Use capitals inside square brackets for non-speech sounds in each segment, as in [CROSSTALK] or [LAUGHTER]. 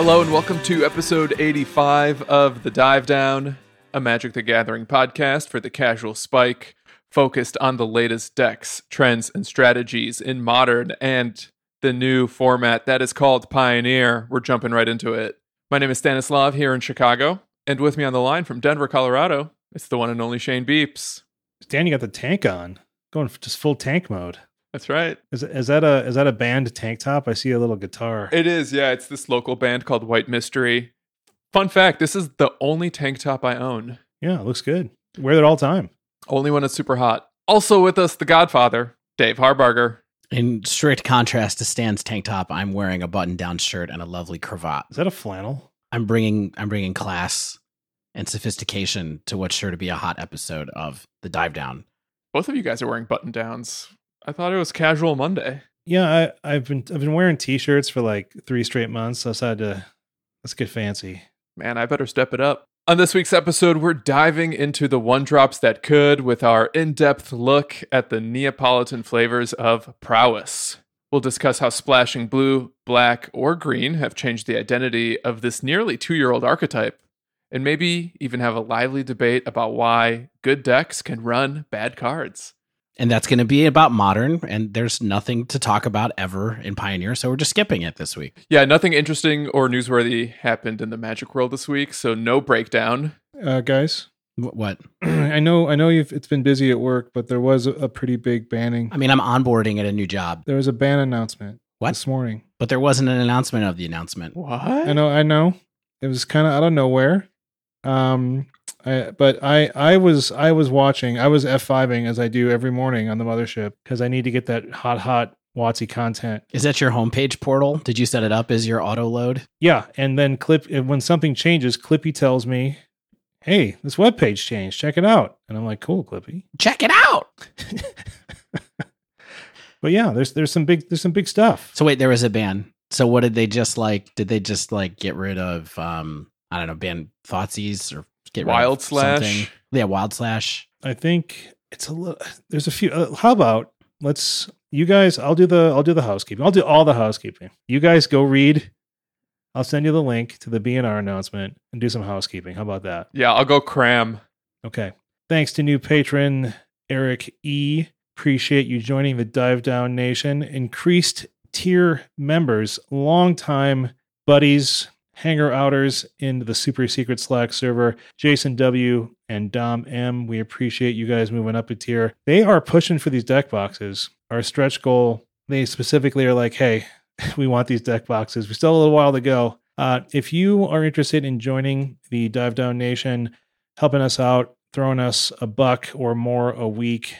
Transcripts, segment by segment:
Hello and welcome to episode 85 of The Dive Down, a Magic the Gathering podcast for the casual spike, focused on the latest decks, trends, and strategies in modern and the new format that is called Pioneer. We're jumping right into it. My name is Stanislav here in Chicago, and with me on the line from Denver, Colorado, it's the one and only Shane Beeps. Dan, you got the tank on, going just full tank mode. That's right. Is is that a is that a band tank top? I see a little guitar. It is, yeah. It's this local band called White Mystery. Fun fact this is the only tank top I own. yeah, it looks good. Wear it all time. Only when it's super hot. Also with us, the Godfather, Dave Harbarger. In strict contrast to Stan's tank top, I'm wearing a button-down shirt and a lovely cravat. Is that a flannel? I'm bringing I'm bringing class and sophistication to what's sure to be a hot episode of the Dive Down. Both of you guys are wearing button downs. I thought it was casual Monday. Yeah, I, I've been I've been wearing t-shirts for like three straight months. So I decided to let's get fancy. Man, I better step it up. On this week's episode, we're diving into the one drops that could with our in depth look at the Neapolitan flavors of prowess. We'll discuss how splashing blue, black, or green have changed the identity of this nearly two year old archetype, and maybe even have a lively debate about why good decks can run bad cards. And that's going to be about modern and there's nothing to talk about ever in Pioneer, so we're just skipping it this week. Yeah, nothing interesting or newsworthy happened in the Magic world this week, so no breakdown. Uh, guys, Wh- What? [CLEARS THROAT] I know I know you've it's been busy at work, but there was a, a pretty big banning. I mean, I'm onboarding at a new job, There was a ban announcement What? this morning. but there wasn't an announcement of the announcement. What? I know, I know. It was kind of out of nowhere. Um, I, but I, I was, I was watching. I was F5ing as I do every morning on the mothership because I need to get that hot, hot WotC content. Is that your homepage portal? Did you set it up as your auto load? Yeah, and then Clip when something changes, Clippy tells me, "Hey, this web page changed. Check it out." And I'm like, "Cool, Clippy." Check it out. [LAUGHS] But yeah, there's there's some big there's some big stuff. So wait, there was a ban. So what did they just like? Did they just like get rid of um I don't know, ban Thoughtseize or get Wild Slash? something? Yeah, Wild Slash. I think it's a little. There's a few. Uh, how about let's you guys? I'll do the I'll do the housekeeping. I'll do all the housekeeping. You guys go read. I'll send you the link to the BNR announcement and do some housekeeping. How about that? Yeah, I'll go cram. Okay. Thanks to new patron Eric E. Appreciate you joining the Dive Down Nation. Increased tier members, longtime buddies, hanger outers in the super secret Slack server, Jason W. and Dom M. We appreciate you guys moving up a tier. They are pushing for these deck boxes. Our stretch goal, they specifically are like, hey, [LAUGHS] we want these deck boxes. We still have a little while to go. Uh, if you are interested in joining the Dive Down Nation, helping us out, throwing us a buck or more a week,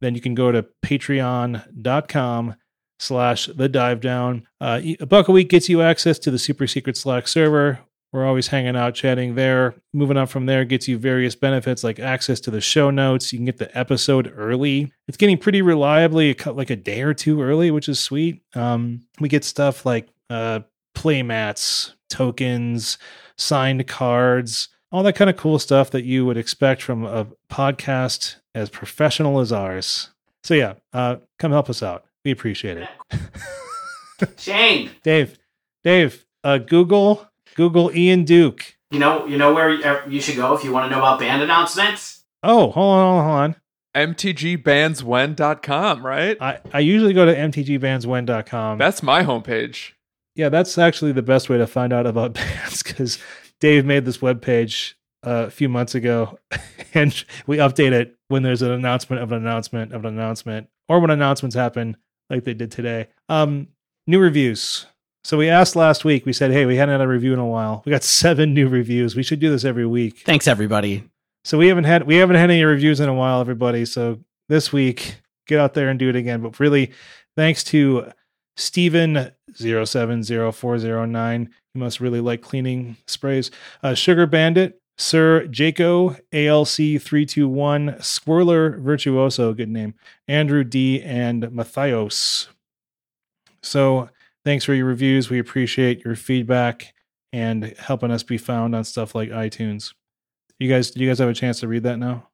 then you can go to patreon.com slash the dive down. Uh, a buck a week gets you access to the super secret Slack server. We're always hanging out, chatting there. Moving up from there gets you various benefits like access to the show notes. You can get the episode early. It's getting pretty reliably, cou- like a day or two early, which is sweet. Um, we get stuff like uh, play mats, tokens, signed cards, all that kind of cool stuff that you would expect from a podcast as professional as ours. So yeah, uh, come help us out. We appreciate it. [LAUGHS] Shane, Dave, Dave, uh, Google, Google Ian Duke. you know you know where you should go if you want to know about band announcements? Oh, hold on, hold on. Hold on. MTGBandsWhen.com, right? I, I usually go to mtgbandswen.com. That's my homepage. yeah, that's actually the best way to find out about [LAUGHS] bands because Dave made this webpage uh, a few months ago [LAUGHS] and we update it when there's an announcement of an announcement of an announcement or when announcements happen like they did today. Um, new reviews. So we asked last week, we said, hey, we hadn't had a review in a while. We got [LAUGHS] seven new reviews. We should do this every week. Thanks everybody. So we haven't had we haven't had any reviews in a while, everybody. So this week, get out there and do it again. But really, thanks to Steven 070409. You must really like cleaning sprays. Uh, Sugar Bandit, Sir Jaco, ALC321, Squirler Virtuoso, good name, Andrew D, and Mathios. So thanks for your reviews. We appreciate your feedback and helping us be found on stuff like iTunes. You guys, do you guys have a chance to read that now?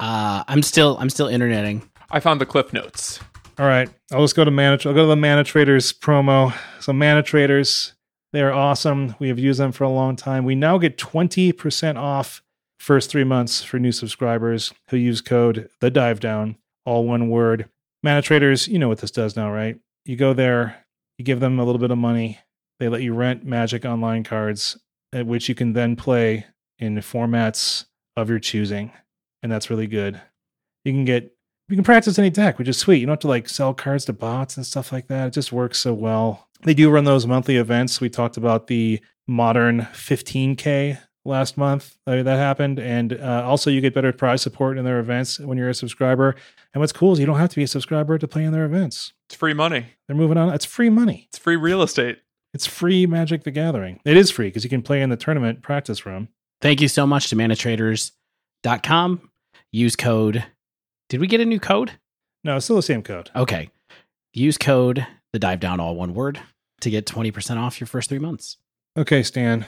Uh, I'm still I'm still interneting. I found the clip notes. All right, I'll just go to manage. I'll go to the Mana Traders promo. So Mana Traders, They are awesome. We have used them for a long time. We now get 20% off first three months for new subscribers who use code the dive down, all one word. Mana traders, you know what this does now, right? You go there, you give them a little bit of money, they let you rent Magic Online cards, at which you can then play in formats of your choosing. And that's really good. You can get you can practice any deck, which is sweet. You don't have to like sell cards to bots and stuff like that. It just works so well. They do run those monthly events. We talked about the modern 15K last month uh, that happened. And uh, also, you get better prize support in their events when you're a subscriber. And what's cool is you don't have to be a subscriber to play in their events. It's free money. They're moving on. It's free money. It's free real estate. It's free Magic the Gathering. It is free because you can play in the tournament practice room. Thank you so much to manatraders.com. Use code. Did we get a new code? No, it's still the same code. Okay. Use code the dive down all one word to get 20% off your first three months. Okay, Stan.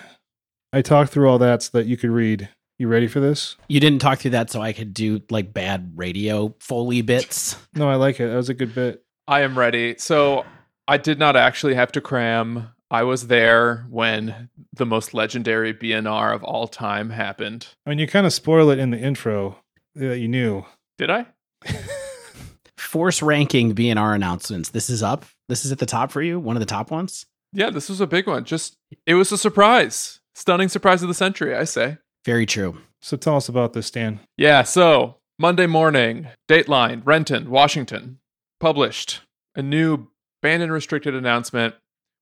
I talked through all that so that you could read. You ready for this? You didn't talk through that so I could do like bad radio Foley bits. No, I like it. That was a good bit. I am ready. So I did not actually have to cram. I was there when the most legendary BNR of all time happened. I mean, you kind of spoil it in the intro that you knew. Did I? [LAUGHS] Force ranking BNR announcements. This is up. This is at the top for you. One of the top ones. Yeah, this was a big one. Just it was a surprise. Stunning surprise of the century, I say. Very true. So tell us about this, Dan. Yeah, so Monday morning, Dateline, Renton, Washington published a new banned and restricted announcement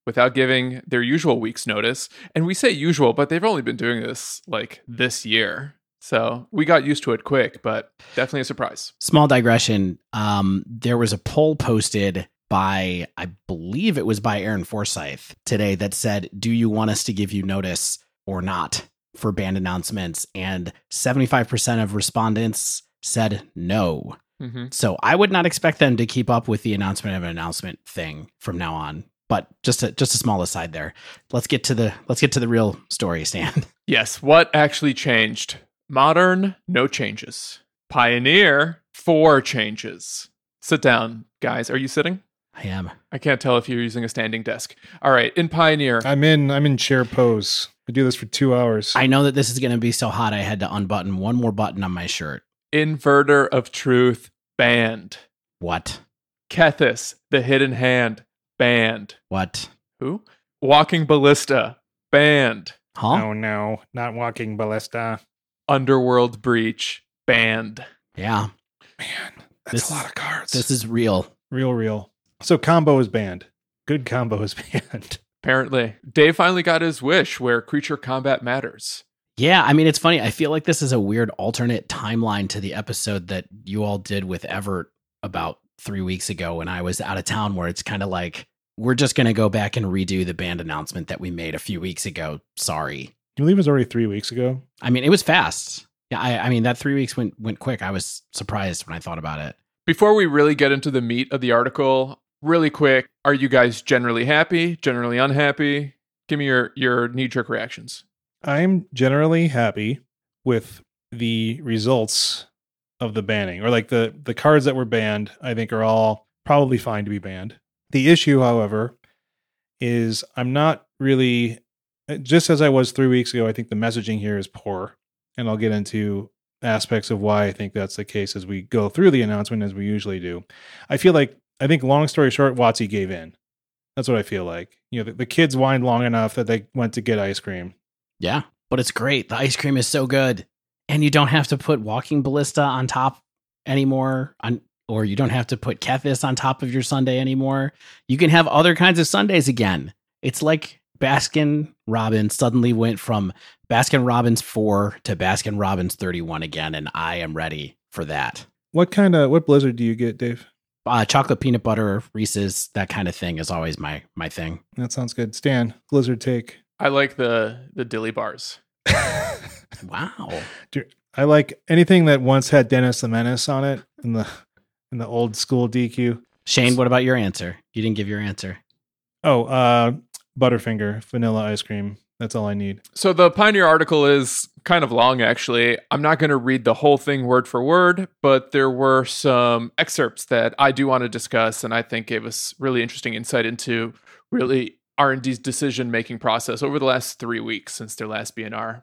without giving their usual week's notice. And we say usual, but they've only been doing this like this year. So we got used to it quick, but definitely a surprise. Small digression. Um, there was a poll posted by, I believe it was by Aaron Forsythe today that said, Do you want us to give you notice or not for band announcements? And 75% of respondents said no. Mm-hmm. So I would not expect them to keep up with the announcement of an announcement thing from now on. But just a just a small aside there. Let's get to the let's get to the real story, Stan. [LAUGHS] Yes, what actually changed? Modern, no changes. Pioneer, four changes. Sit down, guys. Are you sitting? I am. I can't tell if you're using a standing desk. All right, in Pioneer, I'm in. I'm in chair pose. I do this for two hours. I know that this is going to be so hot. I had to unbutton one more button on my shirt. Inverter of Truths banned. What? Kethis, the Hidden Hand banned. What? Who? Walking Ballista banned. Huh? oh no, not walking ballista. Underworld Breach banned. Yeah. Man, that's This- a lot of cards. This is real. real, real. So combo is banned. Good combo is [LAUGHS] banned. Apparently, Dave finally got his wish where creature combat matters. Yeah, I mean it's funny. I feel like this is a weird alternate timeline to the episode that you all did with Everett about 3 weeks ago when I was out of town where it's kind of like we're just going to go back and redo the band announcement that we made a few weeks ago. Sorry. Can you believe it was already three weeks ago? I mean, it was fast. Yeah, I, I mean that 3 weeks went went quick. I was surprised when I thought about it. Before we really get into the meat of the article, really quick, are you guys generally happy, generally unhappy? Give me your your knee jerk reactions. I'm generally happy with the results of the banning, or like the the cards that were banned. I think are all probably fine to be banned. The issue, however, is I'm not really Uh, just as I was three weeks ago. I think the messaging here is poor, and I'll get into aspects of why I think that's the case as we go through the announcement as we usually do. I feel like I think long story short, WotC gave in. That's what I feel like. You know, the, the kids whined long enough that they went to get ice cream. Yeah, but it's great. The ice cream is so good. And you don't have to put walking ballista on top anymore on or you don't have to put Kethis on top of your Sunday anymore. You can have other kinds of Sundays again. It's like Baskin Robbins suddenly went from Baskin Robbins 4 to Baskin Robbins 31 again and I am ready for that. What kind of what blizzard do you get, Dave? Uh, chocolate peanut butter, Reese's, that kind of thing is always my my thing. That sounds good. Stan, blizzard take. I like the the dilly bars. [LAUGHS] Wow. I like anything that once had Dennis the Menace on it in the in the old school DQ. Shane, what about your answer? You didn't give your answer. Oh, uh Butterfinger vanilla ice cream. That's all I need. So the Pioneer article is kind of long, actually. I'm not going to read the whole thing word for word, but there were some excerpts that I do want to discuss, and I think gave us really interesting insight into really R&D's decision-making process over the last 3 weeks since their last BNR.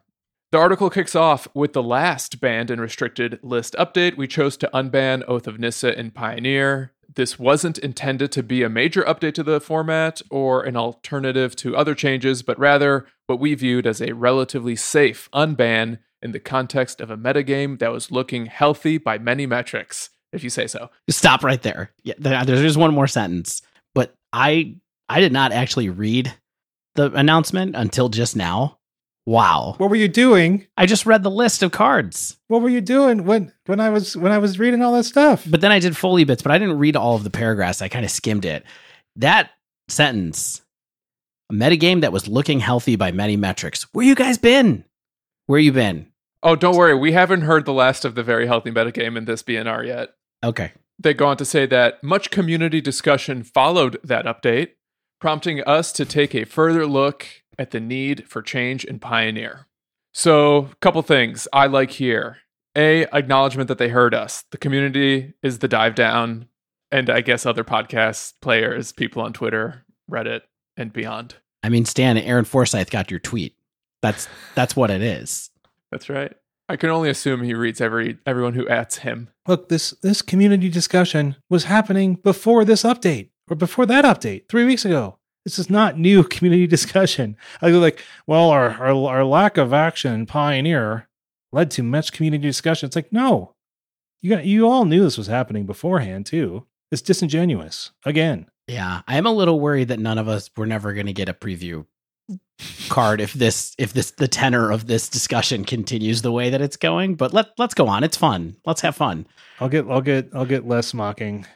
The article kicks off with the last banned and restricted list update. We chose to unban Oath of Nissa and Pioneer. This wasn't intended to be a major update to the format or an alternative to other changes, but rather what we viewed as a relatively safe unban in the context of a metagame that was looking healthy by many metrics, if you say so. Stop right there. Yeah, there's just one more sentence. But I I did not actually read the announcement until just now. Wow. What were you doing? I just read the list of cards. What were you doing when when I was when I was reading all that stuff? But then I did Foley bits, but I didn't read all of the paragraphs. I kind of skimmed it. That sentence, a metagame that was looking healthy by many metrics. Where you guys been? Where you been? Oh, don't worry. We haven't heard the last of the very healthy metagame in this BNR yet. Okay. They go on to say that much community discussion followed that update, prompting us to take a further look at the need for change and Pioneer. So, a couple things I like here. A, acknowledgement that they heard us. The community is the dive down, and I guess other podcast players, people on Twitter, Reddit, and beyond. I mean, Stan, Aaron Forsythe got your tweet. That's that's what it is. That's right. I can only assume he reads every everyone who ats him. Look, this this community discussion was happening before this update or before that update three weeks ago. This is not new [LAUGHS] community discussion. I go like, well, our, our our lack of action in Pioneer led to much community discussion. It's like, no, you got you all knew this was happening beforehand too. It's disingenuous again. Yeah, I am a little worried that none of us were never going to get a preview card if this if this the tenor of this discussion continues the way that it's going. But let let's go on. It's fun. Let's have fun. I'll get I'll get I'll get less mocking.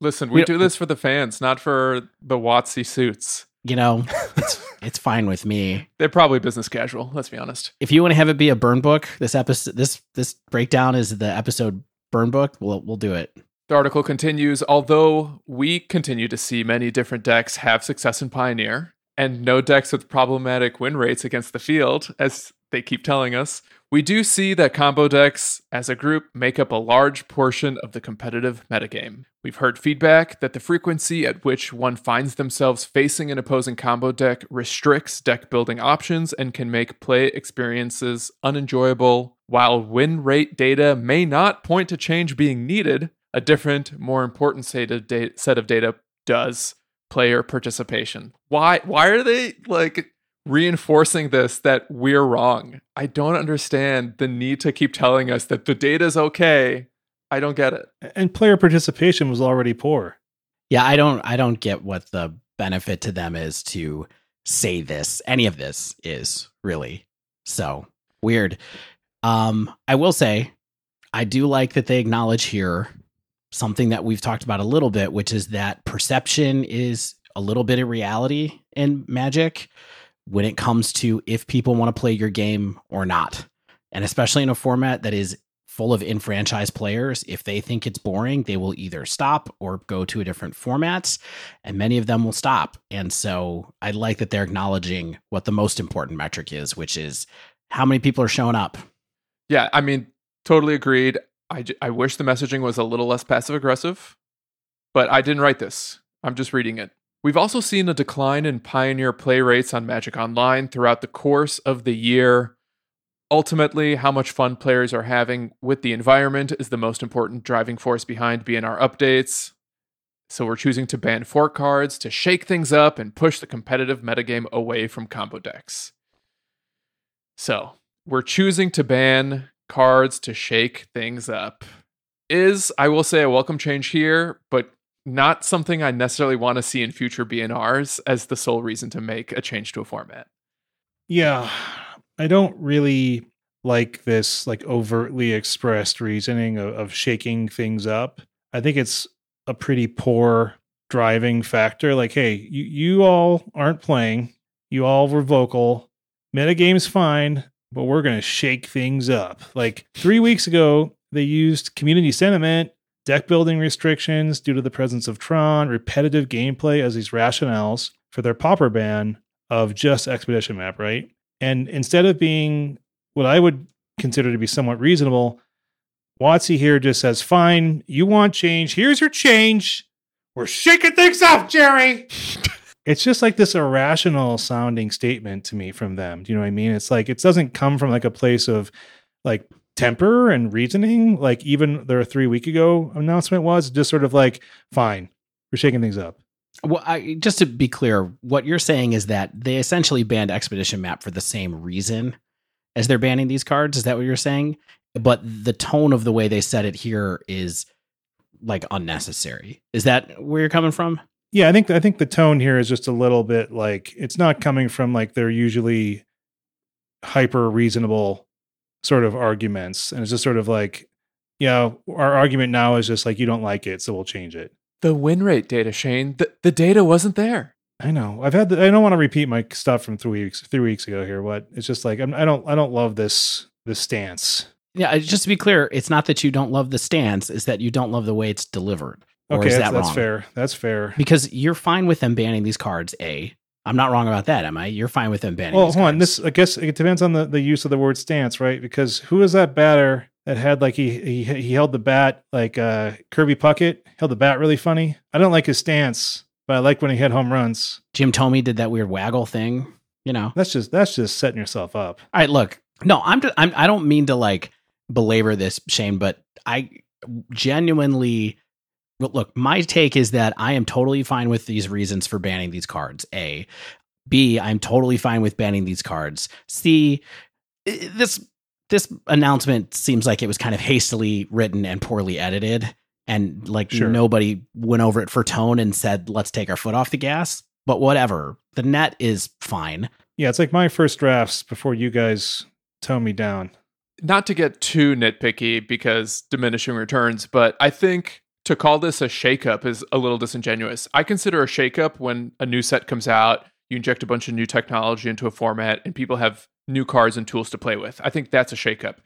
Listen, we do this for the fans, not for the WotC suits. You know, [LAUGHS] it's it's fine with me. They're probably business casual. Let's be honest. If you want to have it be a burn book, this episode this this breakdown is the episode burn book. We'll we'll do it. The article continues. Although we continue to see many different decks have success in Pioneer, and no decks with problematic win rates against the field, as they keep telling us, we do see that combo decks as a group make up a large portion of the competitive metagame. We've heard feedback that the frequency at which one finds themselves facing an opposing combo deck restricts deck building options and can make play experiences unenjoyable. While win rate data may not point to change being needed, a different, more important set of data does player participation. Why why are they like reinforcing this that we're wrong. I don't understand the need to keep telling us that the data is okay. I don't get it. And player participation was already poor. Yeah, I don't I don't get what the benefit to them is to say this. Any of this is really. So, weird. Um I will say I do like that they acknowledge here something that we've talked about a little bit, which is that perception is a little bit of reality in Magic when it comes to if people want to play your game or not. And especially in a format that is full of enfranchised players, if they think it's boring, they will either stop or go to a different format, and many of them will stop. And so I like that they're acknowledging what the most important metric is, which is how many people are showing up. Yeah, I mean, totally agreed. I, I wish the messaging was a little less passive aggressive, but I didn't write this. I'm just reading it. We've also seen a decline in Pioneer play rates on Magic Online throughout the course of the year. Ultimately, how much fun players are having with the environment is the most important driving force behind BNR updates. So we're choosing to ban fork cards to shake things up and push the competitive metagame away from combo decks. So we're choosing to ban cards to shake things up. Is, I will say, a welcome change here, but not something I necessarily want to see in future BNRs as the sole reason to make a change to a format. Yeah, I don't really like this like overtly expressed reasoning of, of shaking things up. I think it's a pretty poor driving factor. Like, hey, you, you all aren't playing. You all were vocal. Metagame's fine, but we're gonna shake things up. Like three weeks ago, they used community sentiment deck building restrictions due to the presence of Tron, repetitive gameplay as these rationales for their popper ban of just Expedition Map, right? And instead of being what I would consider to be somewhat reasonable, WotC here just says, fine, you want change. Here's your change. We're shaking things up, Jerry. [LAUGHS] it's just like this irrational sounding statement to me from them. Do you know what I mean? It's like it doesn't come from like a place of like temper and reasoning. Like even their three week ago announcement was just sort of like, fine, we're shaking things up. Well, I, just to be clear, what you're saying is that they essentially banned Expedition Map for the same reason as they're banning these cards. Is that what you're saying? But the tone of the way they said it here is like unnecessary. Is that where you're coming from? Yeah, I think I think the tone here is just a little bit like it's not coming from like they're usually hyper reasonable sort of arguments, and it's just sort of like, yeah, our argument now is just like you don't like it, so we'll change it. The win rate data, Shane. The, the data wasn't there. I know. I've had. The, I don't want to repeat my stuff from three weeks three weeks ago here. What? It's just like I'm, I don't. I don't love this this stance. Yeah, just to be clear, it's not that you don't love the stance; it's that you don't love the way it's delivered. Or okay, is that's, that that's fair. That's fair. Because you're fine with them banning these cards. A, I'm not wrong about that, am I? You're fine with them banning. Well, hold on. This I guess it depends on the, the use of the word stance, right? Because who is that batter that had like he he he held the bat like uh Kirby Puckett held the bat really funny. I don't like his stance, but I like when he hit home runs. Jim Thome did that weird waggle thing. You know. That's just that's just setting yourself up. All right, look. No, I'm, just, I'm I don't mean to like belabor this, Shane, but I genuinely look. My take is that I am totally fine with these reasons for banning these cards. A, B, I'm totally fine with banning these cards. C, this this announcement seems like it was kind of hastily written and poorly edited, and like Sure. nobody went over it for tone and said, "Let's take our foot off the gas." But whatever, the net is fine. Yeah, it's like my first drafts before you guys tone me down. Not to get too nitpicky because diminishing returns, but I think to call this a shakeup is a little disingenuous. I consider a shakeup when a new set comes out, you inject a bunch of new technology into a format, and people have new cards and tools to play with. I think that's a shakeup.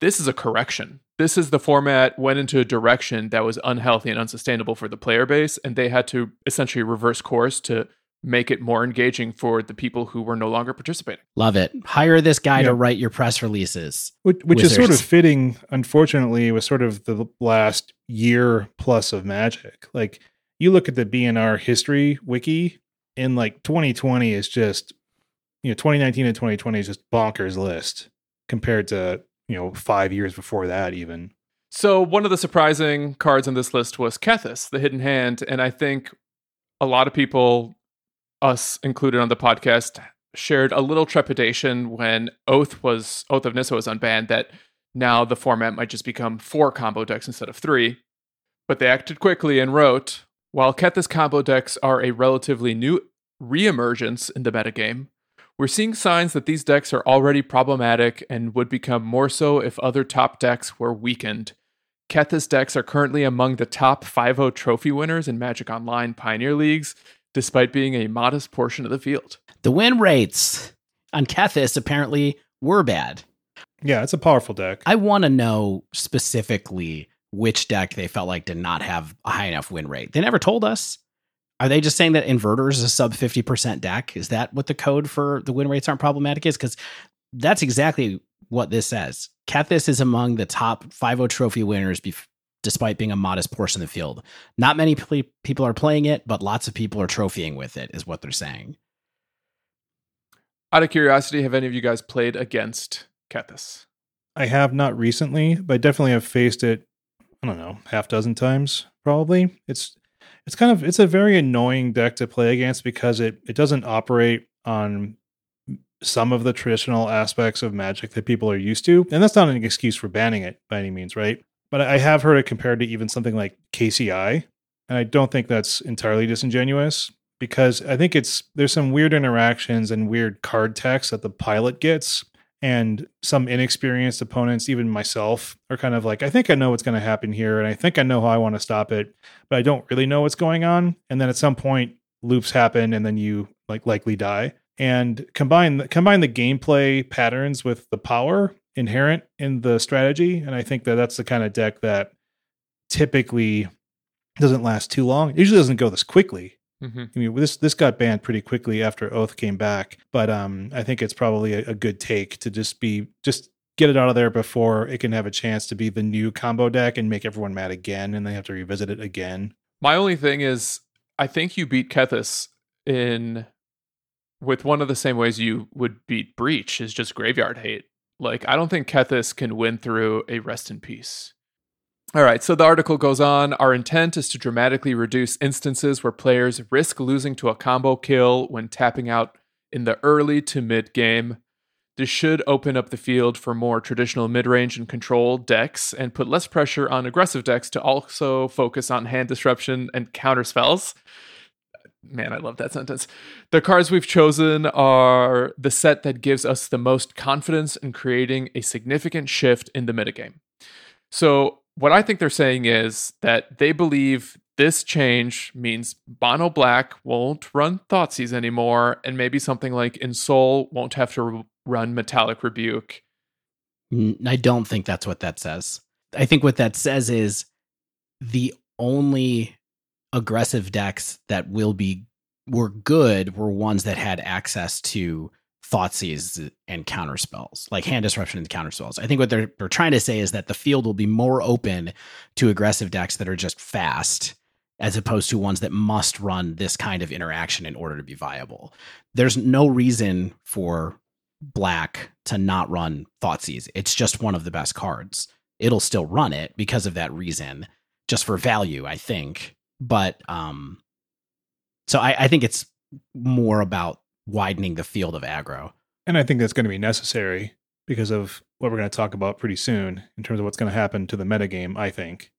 This is a correction. This is the format went into a direction that was unhealthy and unsustainable for the player base, and they had to essentially reverse course to make it more engaging for the people who were no longer participating. Love it. Hire this guy Yeah. to write your press releases. Which, which is sort of fitting, unfortunately, with sort of the last year plus of Magic. Like you look at the BNR history wiki, and like 2020 is just, you know, 2019 and 2020 is just bonkers list compared to you know five years before that even. So one of the surprising cards on this list was Kethis, the Hidden Hand, and I think a lot of people, us included on the podcast, shared a little trepidation when Oath was Oath of Nissa was unbanned that now the format might just become four combo decks instead of three. But they acted quickly and wrote, while Kethis combo decks are a relatively new reemergence in the metagame, we're seeing signs that these decks are already problematic and would become more so if other top decks were weakened. Kethis decks are currently among the top 5 trophy winners in Magic Online Pioneer Leagues, despite being a modest portion of the field. The win rates on Kethis apparently were bad. Yeah, it's a powerful deck. I want to know specifically which deck they felt like did not have a high enough win rate. They never told us. Are they just saying that Inverter is a sub 50% deck? Is that what the code for the win rates aren't problematic is? Because that's exactly what this says. Kethis is among the top 5 trophy winners bef- despite being a modest portion of the field. Not many ple- people are playing it, but lots of people are trophying with it, is what they're saying. Out of curiosity, have any of you guys played against Kethis? I have not recently, but I definitely have faced it. I don't know, half dozen times probably. It's it's kind of it's a very annoying deck to play against because it it doesn't operate on some of the traditional aspects of Magic that people are used to, and that's not an excuse for banning it by any means, right? But I have heard it compared to even something like KCI, and I don't think that's entirely disingenuous because I think it's there's some weird interactions and weird card text that the pilot gets and some inexperienced opponents, even myself, are kind of like, I think I know what's going to happen here, and I think I know how I want to stop it, but I don't really know what's going on. And then at some point, loops happen, and then you like likely die. And combine combine the gameplay patterns with the power inherent in the strategy, and I think that that's the kind of deck that typically doesn't last too long. It usually doesn't go this quickly, Mm-hmm. I mean, this this got banned pretty quickly after Oath came back, but um, I think it's probably a, a good take to just be just get it out of there before it can have a chance to be the new combo deck and make everyone mad again, and they have to revisit it again. My only thing is, I think you beat Kethis in with one of the same ways you would beat Breach is just graveyard hate. Like I don't think Kethis can win through a rest in peace. All right, so the article goes on. Our intent is to dramatically reduce instances where players risk losing to a combo kill when tapping out in the early to mid game. This should open up the field for more traditional mid range and control decks and put less pressure on aggressive decks to also focus on hand disruption and counter spells. Man, I love that sentence. The cards we've chosen are the set that gives us the most confidence in creating a significant shift in the metagame. So, what I think they're saying is that they believe this change means Mono Black won't run Thoughtseize anymore, and maybe something like Ensoul won't have to run Metallic Rebuke. I don't think that's what that says. I think what that says is the only aggressive decks that will be were good were ones that had access to Thoughtseize and counter spells, like hand disruption and counter spells. I think what they're they're trying to say is that the field will be more open to aggressive decks that are just fast, as opposed to ones that must run this kind of interaction in order to be viable. There's no reason for black to not run Thoughtseize. It's just one of the best cards. It'll still run it because of that reason, just for value, I think. But um so I, I think it's more about widening the field of aggro. And I think that's going to be necessary because of what we're going to talk about pretty soon in terms of what's going to happen to the metagame, I think.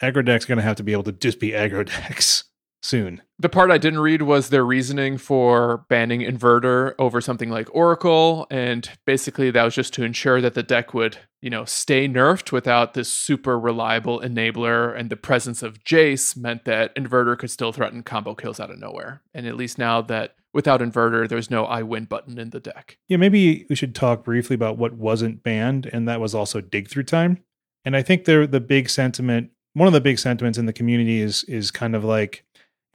Aggro decks are going to have to be able to just be aggro [LAUGHS] decks soon. The part I didn't read was their reasoning for banning Inverter over something like Oracle. And basically, that was just to ensure that the deck would, you know, stay nerfed without this super reliable enabler. And the presence of Jace meant that Inverter could still threaten combo kills out of nowhere. And at least now that without Inverter, there's no I win button in the deck. Yeah, maybe we should talk briefly about what wasn't banned. And that was also dig through time. And I think the the big sentiment, one of the big sentiments in the community is is kind of like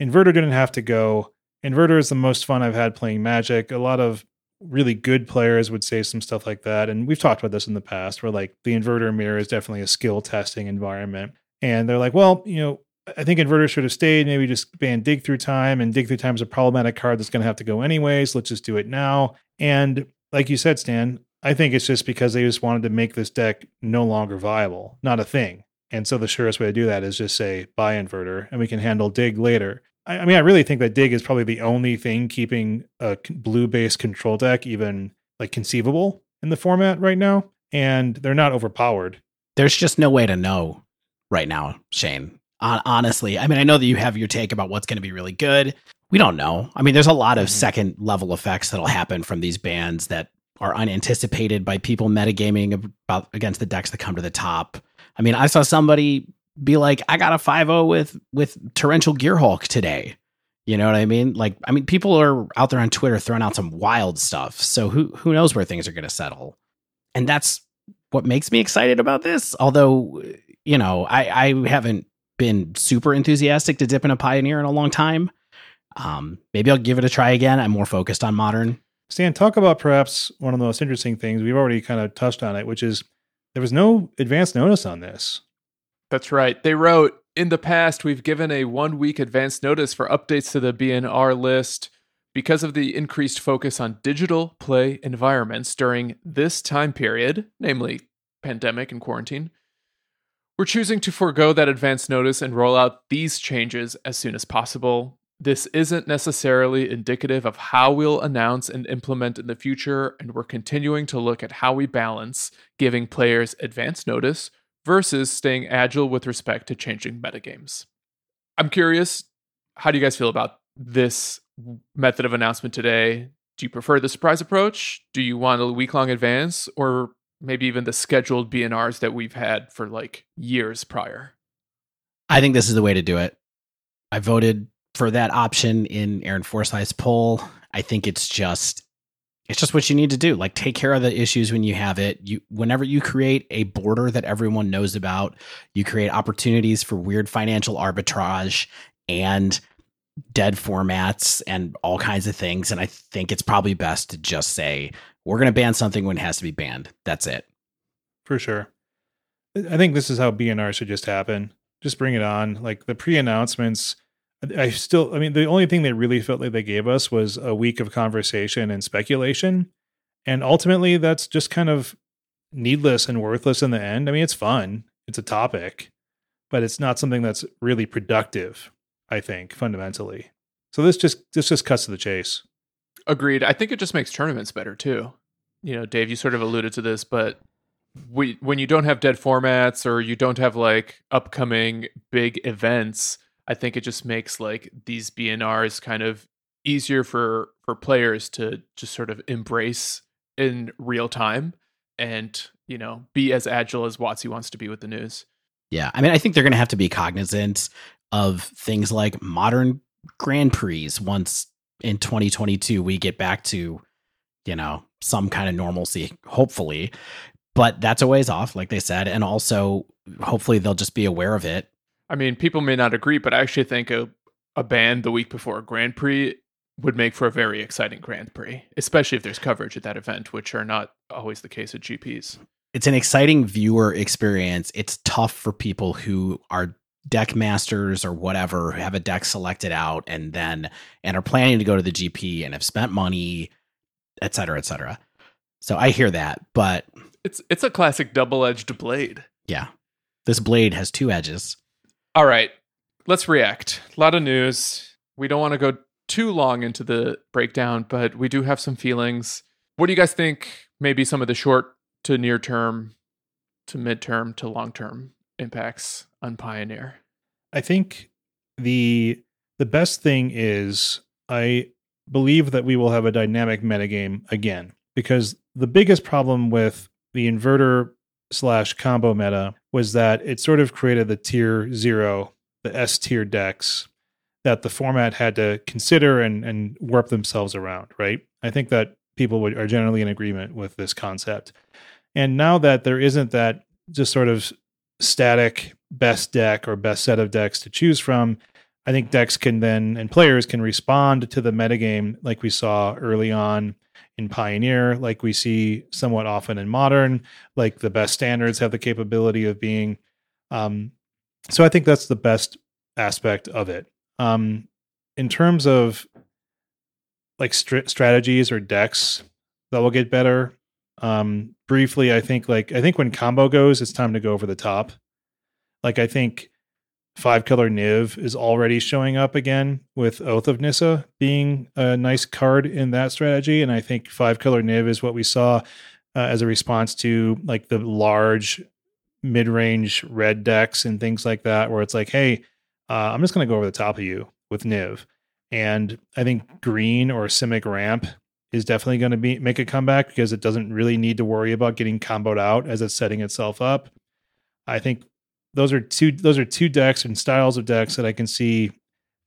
Inverter didn't have to go. Inverter is the most fun I've had playing Magic. A lot of really good players would say some stuff like that. And we've talked about this in the past where like the inverter mirror is definitely a skill testing environment. And they're like, well, you know, I think inverter should have stayed, maybe just ban dig through time. And dig through time is a problematic card that's going to have to go anyways. Let's just do it now. And like you said, Stan, I think it's just because they just wanted to make this deck no longer viable, not a thing. And so the surest way to do that is just say buy inverter and we can handle dig later. I, I mean, I really think that dig is probably the only thing keeping a blue based control deck even like conceivable in the format right now. And they're not overpowered. There's just no way to know right now, Shane. honestly, I mean, I know that you have your take about what's going to be really good. We don't know. I mean, there's a lot of mm-hmm. second level effects that'll happen from these bans that are unanticipated by people metagaming about against the decks that come to the top. I mean, I saw somebody be like, I got a 5 with with torrential Gearhulk today. You know what I mean? Like, I mean, people are out there on Twitter throwing out some wild stuff. So who who knows where things are going to settle? And that's what makes me excited about this. Although, you know, I I haven't been super enthusiastic to dip in a Pioneer in a long time. Um, maybe I'll give it a try again. I'm more focused on modern. Stan, talk about perhaps one of the most interesting things. We've already kind of touched on it, which is there was no advance notice on this. That's right. They wrote In the past, we've given a one week advance notice for updates to the BNR list. Because of the increased focus on digital play environments during this time period, namely pandemic and quarantine, we're choosing to forego that advance notice and roll out these changes as soon as possible. This isn't necessarily indicative of how we'll announce and implement in the future, and we're continuing to look at how we balance giving players advance notice versus staying agile with respect to changing metagames. I'm curious, how do you guys feel about this method of announcement today? Do you prefer the surprise approach? Do you want a week long advance or maybe even the scheduled BNRs that we've had for like years prior? I think this is the way to do it. I voted for that option in Aaron Forsythe's poll. I think it's just it's just what you need to do like take care of the issues when you have it. You whenever you create a border that everyone knows about you create opportunities for weird financial arbitrage and dead formats and all kinds of things and i think it's probably best to just say we're going to ban something when it has to be banned. That's it. For sure. I think this is how bnr should just happen. Just bring it on. Like the pre-announcements I still, I mean, the only thing they really felt like they gave us was a week of conversation and speculation. And ultimately, that's just kind of needless and worthless in the end. I mean, it's fun, it's a topic, but it's not something that's really productive, I think, fundamentally. So this just this just cuts to the chase. Agreed. I think it just makes tournaments better too. You know, Dave, you sort of alluded to this, but we when you don't have dead formats or you don't have like upcoming big events, I think it just makes like these BNRs kind of easier for for players to just sort of embrace in real time and you know be as agile as WotC wants to be with the news. Yeah, I mean, I think they're going to have to be cognizant of things like modern Grand Prix once in 2022 we get back to you know some kind of normalcy, hopefully. But that's a ways off, like they said, and also hopefully they'll just be aware of it. I mean, people may not agree, but I actually think a a ban the week before a Grand Prix would make for a very exciting Grand Prix, especially if there's coverage at that event, which are not always the case at GPs. It's an exciting viewer experience. It's tough for people who are deck masters or whatever who have a deck selected out and then and are planning to go to the GP and have spent money, et cetera, et cetera. So I hear that, but it's it's a classic double-edged blade. Yeah. This blade has two edges. All right. Let's react. A lot of news. We don't want to go too long into the breakdown, but we do have some feelings. What do you guys think maybe some of the short to near term to midterm to long term impacts on Pioneer? I think the the best thing is I believe that we will have a dynamic metagame again because the biggest problem with the inverter slash combo meta was that it sort of created the tier zero, the S tier decks that the format had to consider and, and warp themselves around, right? I think that people would, are generally in agreement with this concept. And now that there isn't that just sort of static best deck or best set of decks to choose from, I think decks can then and players can respond to the metagame like we saw early on in Pioneer, like we see somewhat often in Modern, like the best standards have the capability of being. Um, so I think that's the best aspect of it. Um, in terms of like st- strategies or decks that will get better, um, briefly, I think like I think when combo goes, it's time to go over the top. Like I think five color Niv is already showing up again with Oath of Nissa being a nice card in that strategy, and I think five color Niv is what we saw uh, as a response to like the large mid range red decks and things like that, where it's like, hey, uh, I'm just going to go over the top of you with Niv. And I think green or Simic ramp is definitely going to be make a comeback because it doesn't really need to worry about getting comboed out as it's setting itself up. I think those are two those are two decks and styles of decks that I can see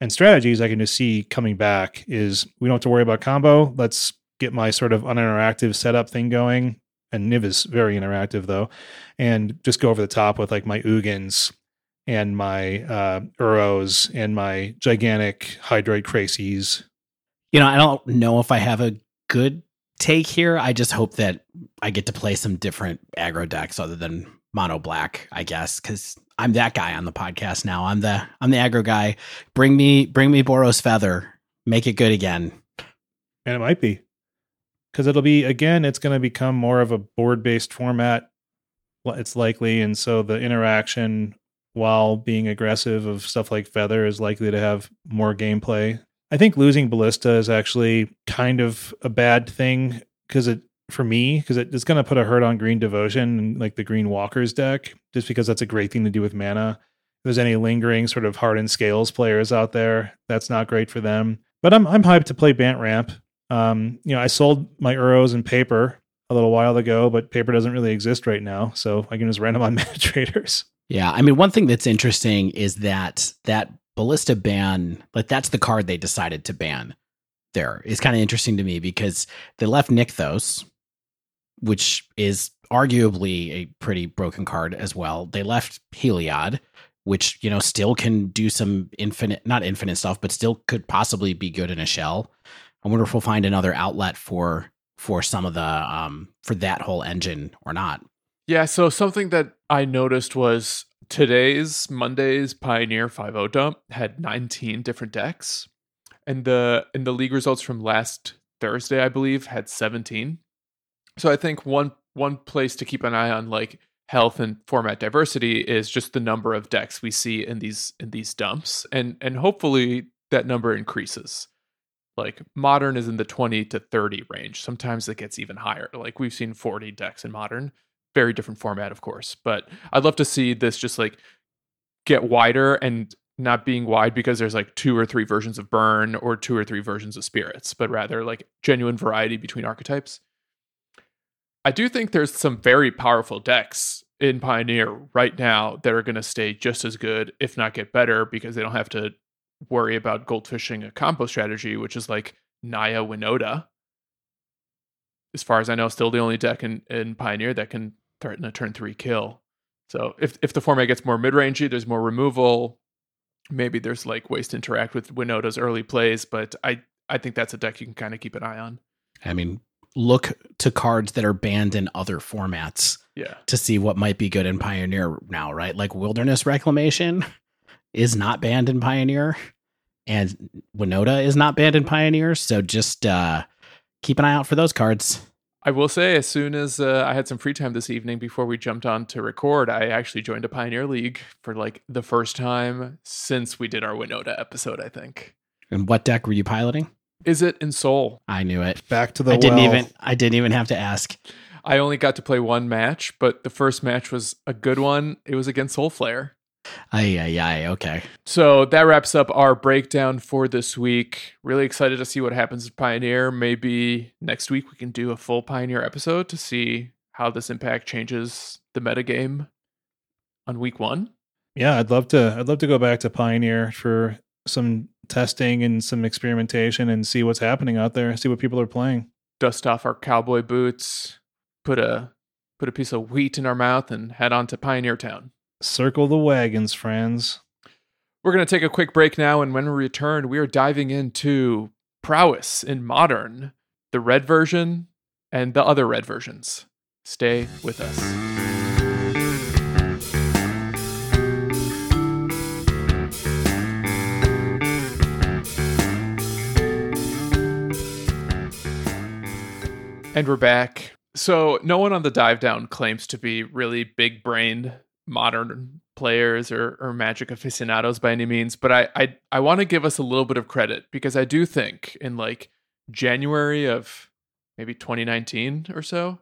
and strategies I can just see coming back is we don't have to worry about combo. Let's get my sort of uninteractive setup thing going. And Niv is very interactive though. And just go over the top with like my Ugins and my uh, Uros and my gigantic Hydroid Krasis. You know, I don't know if I have a good take here. I just hope that I get to play some different aggro decks other than mono black, I guess, because I'm that guy on the podcast now. I'm the I'm the aggro guy. Bring me bring me Boros Feather. Make it good again. And it might be. Because it'll be again, it's going to become more of a board based format. It's likely, and so the interaction while being aggressive of stuff like Feather is likely to have more gameplay. I think losing Ballista is actually kind of a bad thing because it for me because it, it's going to put a hurt on Green Devotion and like the Green Walkers deck just because that's a great thing to do with mana. If there's any lingering sort of hardened scales players out there, that's not great for them. But I'm I'm hyped to play Bant Ramp. Um, you know, I sold my Uros and paper a little while ago, but paper doesn't really exist right now, so I can just run them on [LAUGHS] ManaTraders. Yeah, I mean, one thing that's interesting is that that ballista ban, like that's the card they decided to ban. There is kind of interesting to me because they left Nykthos, which is arguably a pretty broken card as well. They left Heliod, which you know still can do some infinite, not infinite stuff, but still could possibly be good in a shell. I wonder if we'll find another outlet for for some of the um for that whole engine or not. Yeah, so something that I noticed was today's Monday's Pioneer 5 dump had 19 different decks. And the and the league results from last Thursday, I believe, had 17. So I think one one place to keep an eye on like health and format diversity is just the number of decks we see in these in these dumps and and hopefully that number increases. Like modern is in the 20 to 30 range. Sometimes it gets even higher. Like we've seen 40 decks in modern. Very different format of course but i'd love to see this just like get wider and not being wide because there's like two or three versions of burn or two or three versions of spirits but rather like genuine variety between archetypes I do think there's some very powerful decks in Pioneer right now that are going to stay just as good, if not get better, because they don't have to worry about goldfishing a combo strategy, which is like Naya Winota. As far as I know, still the only deck in, in Pioneer that can threaten a turn three kill. So if if the format gets more mid rangey, there's more removal. Maybe there's like ways to interact with Winota's early plays, but I I think that's a deck you can kind of keep an eye on. I mean, look to cards that are banned in other formats Yeah. to see what might be good in Pioneer now, right? Like Wilderness Reclamation is not banned in Pioneer, and Winota is not banned in Pioneer. So just uh, keep an eye out for those cards. I will say, as soon as uh, I had some free time this evening before we jumped on to record, I actually joined a Pioneer League for like the first time since we did our Winota episode, I think. And what deck were you piloting? Is it in Seoul? I knew it. Back to the I didn't well. even. I didn't even have to ask. I only got to play one match, but the first match was a good one. It was against Soulflare. Ay, ay, ay. Okay. So that wraps up our breakdown for this week. Really excited to see what happens with Pioneer. Maybe next week we can do a full Pioneer episode to see how this impact changes the metagame on week one. Yeah, I'd love to. I'd love to go back to Pioneer for some testing and some experimentation and see what's happening out there. See what people are playing. Dust off our cowboy boots, put a put a piece of wheat in our mouth, and head on to Pioneer Town. Circle the wagons, friends. We're going to take a quick break now, and when we return, we are diving into prowess in modern, the red version, and the other red versions. Stay with us. And we're back. So, no one on the dive down claims to be really big brained modern players or, or magic aficionados by any means, but I, I, I want to give us a little bit of credit because I do think in like January of maybe 2019 or so,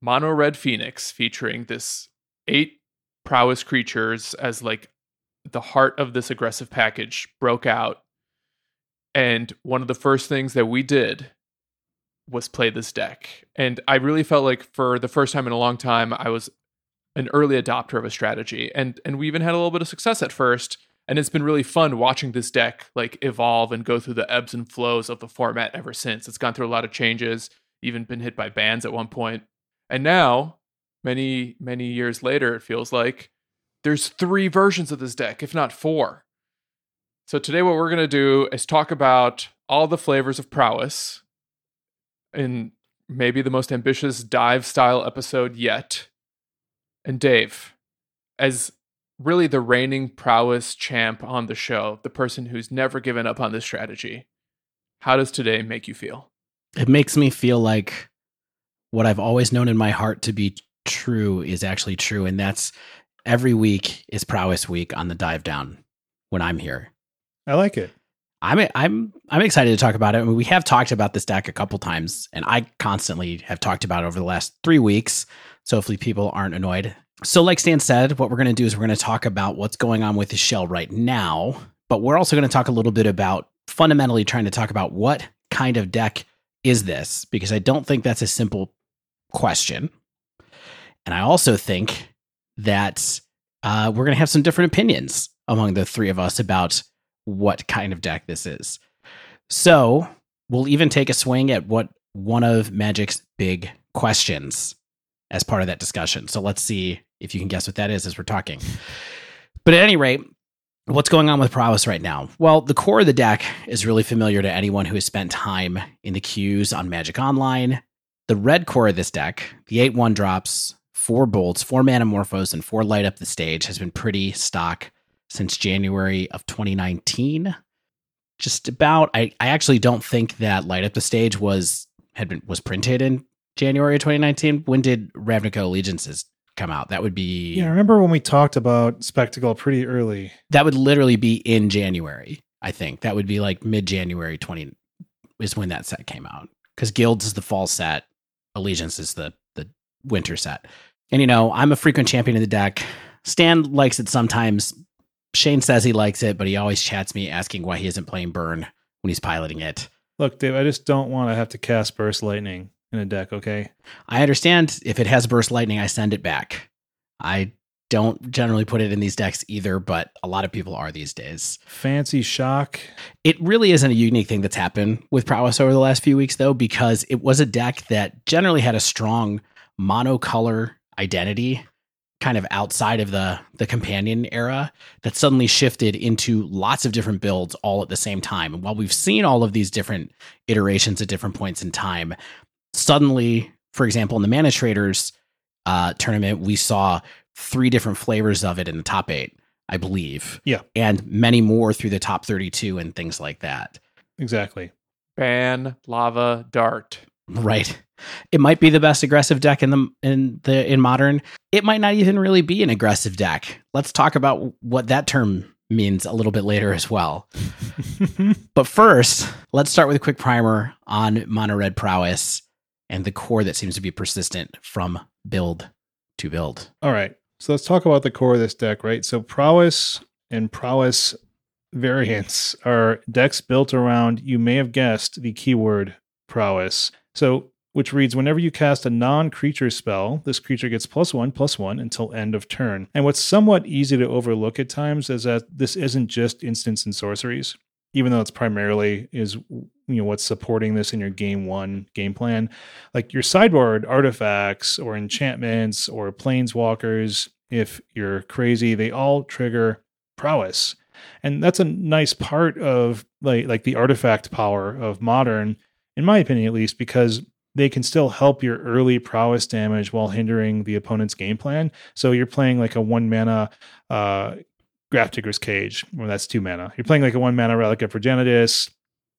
Mono Red Phoenix featuring this eight prowess creatures as like the heart of this aggressive package broke out. And one of the first things that we did was play this deck. And I really felt like for the first time in a long time, I was an early adopter of a strategy. And and we even had a little bit of success at first. And it's been really fun watching this deck like evolve and go through the ebbs and flows of the format ever since. It's gone through a lot of changes, even been hit by bans at one point. And now, many, many years later, it feels like there's three versions of this deck, if not four. So today what we're to do is talk about all the flavors of prowess in maybe the most ambitious dive style episode yet. And Dave, as really the reigning prowess champ on the show, the person who's never given up on this strategy, how does today make you feel? It makes me feel like what I've always known in my heart to be true is actually true, and that's every week is prowess week on the dive down when I'm here. I like it. I'm I'm I'm excited to talk about it. I mean, we have talked about this deck a couple times, and I constantly have talked about it over the last three weeks. So hopefully people aren't annoyed. So, like Stan said, what we're going to do is we're going to talk about what's going on with the shell right now, but we're also going to talk a little bit about fundamentally trying to talk about what kind of deck is this, because I don't think that's a simple question. And I also think that uh, we're going to have some different opinions among the three of us about what kind of deck this is. So we'll even take a swing at what one of Magic's big questions as part of that discussion. So let's see if you can guess what that is as we're talking. But at any rate, what's going on with prowess right now? Well, the core of the deck is really familiar to anyone who has spent time in the queues on Magic Online. The red core of this deck, the 8 1 drops, four bolts, four Manamorphose, and four light up the stage has been pretty stock since January of 2019. Just about. I, I actually don't think that light up the stage was had been was printed in January of 2019. When did Ravnica Allegiances come out? That would be Yeah, I remember when we talked about Spectacle pretty early. that would literally be in January. I think that would be like mid January 20 is when that set came out because Guilds is the fall set, Allegiance is the the winter set. And you know, I'm a frequent champion of the deck. Stan likes it sometimes. Shane says he likes it, but he always chats me asking why he isn't playing Burn when he's piloting it. Look, Dave, I just don't want to have to cast Burst Lightning in a deck, okay? I understand if it has burst lightning, I send it back. I don't generally put it in these decks either, but a lot of people are these days. Fancy Shock. It really isn't a unique thing that's happened with Prowess over the last few weeks, though, because it was a deck that generally had a strong monocolor identity, kind of outside of the the companion era, that suddenly shifted into lots of different builds all at the same time. And while we've seen all of these different iterations at different points in time, suddenly, for example, in the ManaTraders uh, tournament, we saw three different flavors of it in the top eight, I believe. Yeah. And many more through the top 32 and things like that. Exactly. Ban lava dart. Right. It might be the best aggressive deck in the in the in modern. It might not even really be an aggressive deck. Let's talk about what that term means a little bit later as well. [LAUGHS] But first, let's start with a quick primer on mono red prowess and the core that seems to be persistent from build to build. All right. So let's talk about the core of this deck, right? So prowess and prowess variants are decks built around, you may have guessed, the keyword prowess. So which reads whenever you cast a non-creature spell, this creature gets plus one, plus one until end of turn. And what's somewhat easy to overlook at times is that this isn't just instants and sorceries, even though it's primarily is you know what's supporting this in your game one game plan. Like your sideboard artifacts or enchantments or planeswalkers, if you're crazy, they all trigger prowess. And that's a nice part of like like the artifact power of modern, in my opinion at least, because they can still help your early prowess damage while hindering the opponent's game plan. So you're playing like a one mana uh Grafdigger's Cage, well that's two mana. You're playing like a one mana Relic of Progenitus.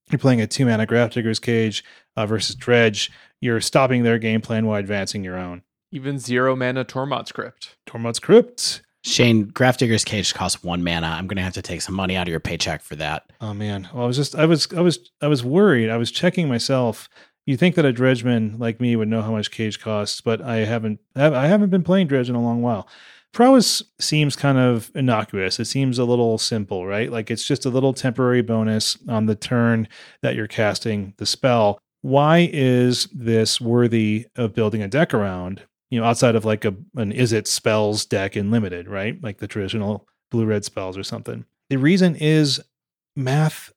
You're playing a two mana Grafdigger's Cage uh, versus Dredge. You're stopping their game plan while advancing your own. Even zero mana Tormod script. Tormod's Crypt. Shane, Grafdigger's Cage costs one mana. I'm going to have to take some money out of your paycheck for that. Oh man. Well, I was just I was I was I was worried. I was checking myself. You think that a dredgeman like me would know how much cage costs, but I haven't I haven't been playing dredge in a long while. Prowess seems kind of innocuous. It seems a little simple, right? Like it's just a little temporary bonus on the turn that you're casting the spell. Why is this worthy of building a deck around? You know, outside of like a an Izzet spells deck in limited, right? Like the traditional blue red spells or something. The reason is math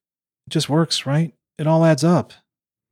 just works, right? It all adds up.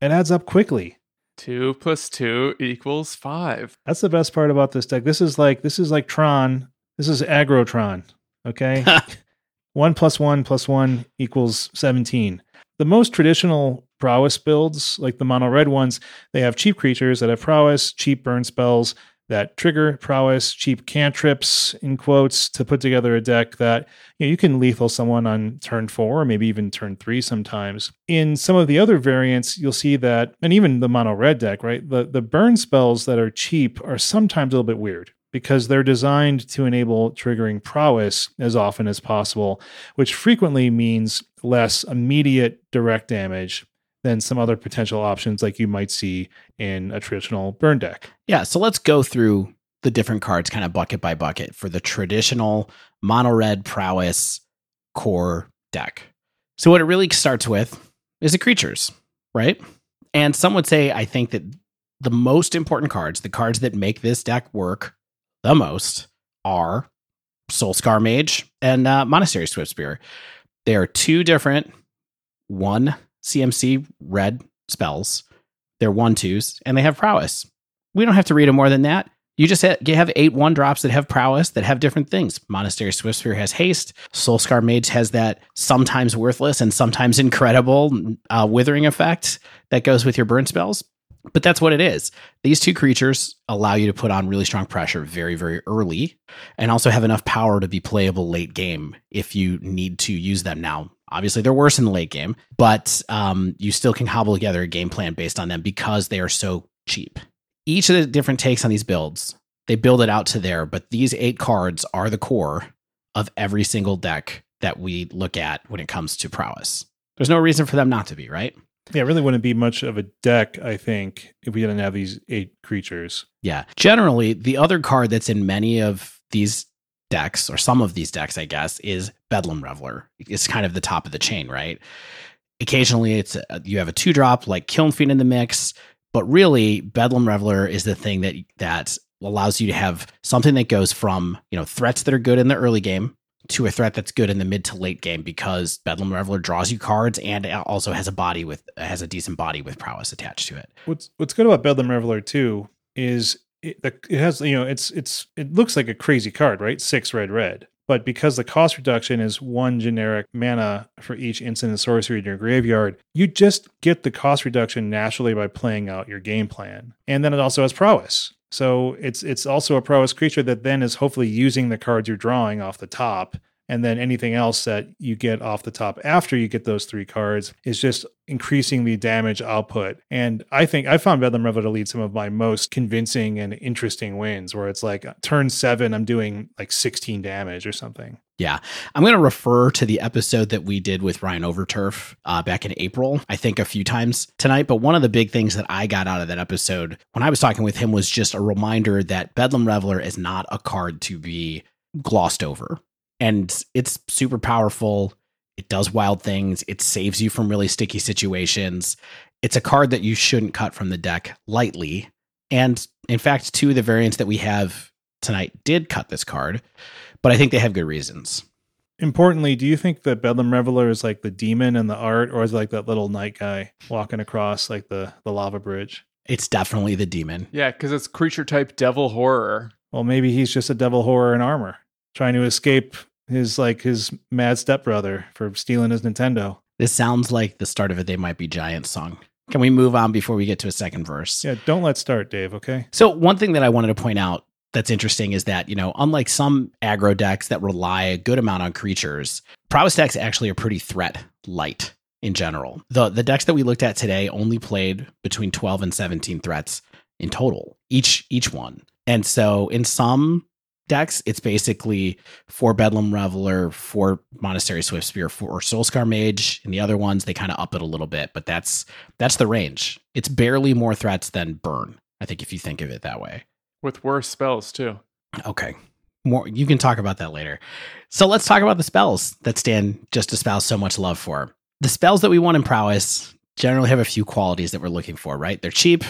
It adds up quickly. Two plus two equals five. That's the best part about this deck. This is like this is like Tron. This is Agrotron. Okay. [LAUGHS] one plus one plus one equals 17. The most traditional prowess builds, like the mono red ones, they have cheap creatures that have prowess, cheap burn spells that trigger prowess, cheap cantrips in quotes to put together a deck that you, know, you can lethal someone on turn four or maybe even turn three sometimes. In some of the other variants, you'll see that, and even the mono red deck, right? The the burn spells that are cheap are sometimes a little bit weird because they're designed to enable triggering prowess as often as possible, which frequently means less immediate direct damage than some other potential options like you might see in a traditional burn deck. Yeah, so let's go through the different cards kind of bucket by bucket for the traditional mono red prowess core deck. So what it really starts with is the creatures, right? And some would say I think that the most important cards, the cards that make this deck work the most are Soulscar Mage and uh, Monastery Swiftspear. They are two different one CMC red spells. They're one twos and they have prowess. We don't have to read them more than that. You just have, you have eight one drops that have prowess that have different things. Monastery Swift Swiftspear has haste. Soulscar Mage has that sometimes worthless and sometimes incredible uh, withering effect that goes with your burn spells. But that's what it is. These two creatures allow you to put on really strong pressure very, very early and also have enough power to be playable late game if you need to use them now. Obviously, they're worse in the late game, but um, you still can hobble together a game plan based on them because they are so cheap. Each of the different takes on these builds, they build it out to there, but these eight cards are the core of every single deck that we look at when it comes to prowess. There's no reason for them not to be, right? Yeah, it really wouldn't be much of a deck, I think, if we didn't have these eight creatures. Yeah. Generally, the other card that's in many of these decks, or some of these decks, I guess, is Bedlam Reveler. It's kind of the top of the chain, right? Occasionally, it's a, you have a two drop like Kiln in the mix, but really, Bedlam Reveler is the thing that that allows you to have something that goes from you know threats that are good in the early game to a threat that's good in the mid to late game because Bedlam Reveler draws you cards and also has a body with has a decent body with prowess attached to it. What's what's good about Bedlam Reveler too is it, it has you know it's it's it looks like a crazy card, right? Six red red. But because the cost reduction is one generic mana for each instant and sorcery in your graveyard, you just get the cost reduction naturally by playing out your game plan. And then it also has prowess. So it's it's also a prowess creature that then is hopefully using the cards you're drawing off the top and then anything else that you get off the top after you get those three cards is just increasing the damage output. And I think I found Bedlam Reveler to lead some of my most convincing and interesting wins where it's like turn seven, I'm doing like 16 damage or something. Yeah. I'm going to refer to the episode that we did with Ryan Overturf uh, back in April, I think a few times tonight. But one of the big things that I got out of that episode when I was talking with him was just a reminder that Bedlam Reveler is not a card to be glossed over and it's super powerful. It does wild things. It saves you from really sticky situations. It's a card that you shouldn't cut from the deck lightly. And in fact, two of the variants that we have tonight did cut this card, but I think they have good reasons. Importantly, do you think that Bedlam Reveler is like the demon in the art, or is it like that little knight guy walking across like the, the lava bridge? It's definitely the demon. Yeah, because it's creature type devil horror. Well, maybe he's just a devil horror in armor, trying to escape his like his mad stepbrother for stealing his Nintendo. This sounds like the start of a They Might Be Giants song. Can we move on before we get to a second verse? Yeah, don't let's start, Dave, okay? So, one thing that I wanted to point out that's interesting is that, you know, unlike some aggro decks that rely a good amount on creatures, prowess decks actually are pretty threat light in general. The the decks that we looked at today only played between 12 and 17 threats in total, each each one. And so in some decks, it's basically for Bedlam Reveler, for Monastery Swiftspear, for Soulscar Mage, and the other ones they kind of up it a little bit, but that's that's the range. It's barely more threats than Burn. I think if you think of it that way. With worse spells too. Okay. More you can talk about that later. So let's talk about the spells that Stan just espoused so much love for. The spells that we want in prowess generally have a few qualities that we're looking for, right? They're cheap,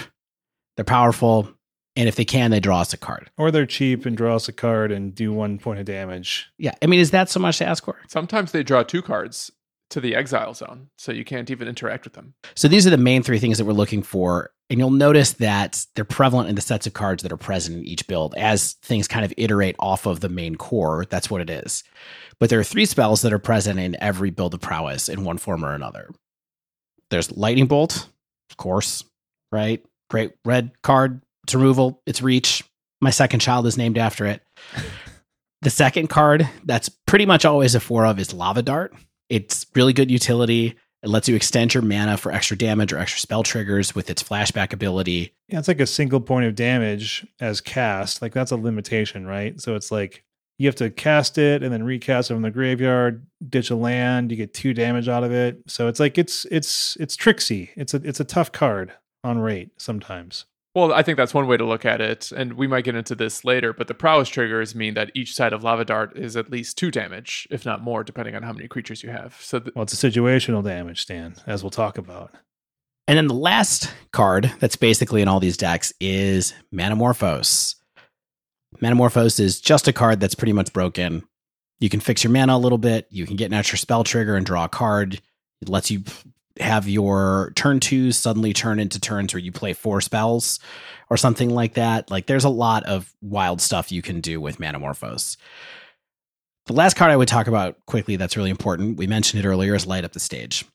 they're powerful, and if they can, they draw us a card. Or they're cheap and draw us a card and do one point of damage. Yeah. I mean, is that so much to ask for? Sometimes they draw two cards to the exile zone, so you can't even interact with them. So these are the main three things that we're looking for. And you'll notice that they're prevalent in the sets of cards that are present in each build as things kind of iterate off of the main core. That's what it is. But there are three spells that are present in every build of prowess in one form or another. There's Lightning Bolt, of course, right? Great red card, it's removal, it's reach. My second child is named after it. [LAUGHS] the second card that's pretty much always a four of is Lava Dart. It's really good utility. It lets you extend your mana for extra damage or extra spell triggers with its flashback ability. Yeah, it's like a single point of damage as cast. Like that's a limitation, right? So it's like you have to cast it and then recast it from the graveyard, ditch a land, you get two damage out of it. So it's like it's it's it's tricksy. It's a it's a tough card on rate sometimes. Well, I think that's one way to look at it, and we might get into this later, but the prowess triggers mean that each side of Lava Dart is at least two damage, if not more, depending on how many creatures you have. So, th- well, it's a situational damage, Stan, as we'll talk about. And then the last card that's basically in all these decks is Manamorphose. Manamorphose is just a card that's pretty much broken. You can fix your mana a little bit, you can get an extra spell trigger and draw a card. It lets you have your turn twos suddenly turn into turns where you play four spells or something like that. Like there's a lot of wild stuff you can do with Manamorphose. The last card I would talk about quickly that's really important, we mentioned it earlier, is Light Up the Stage.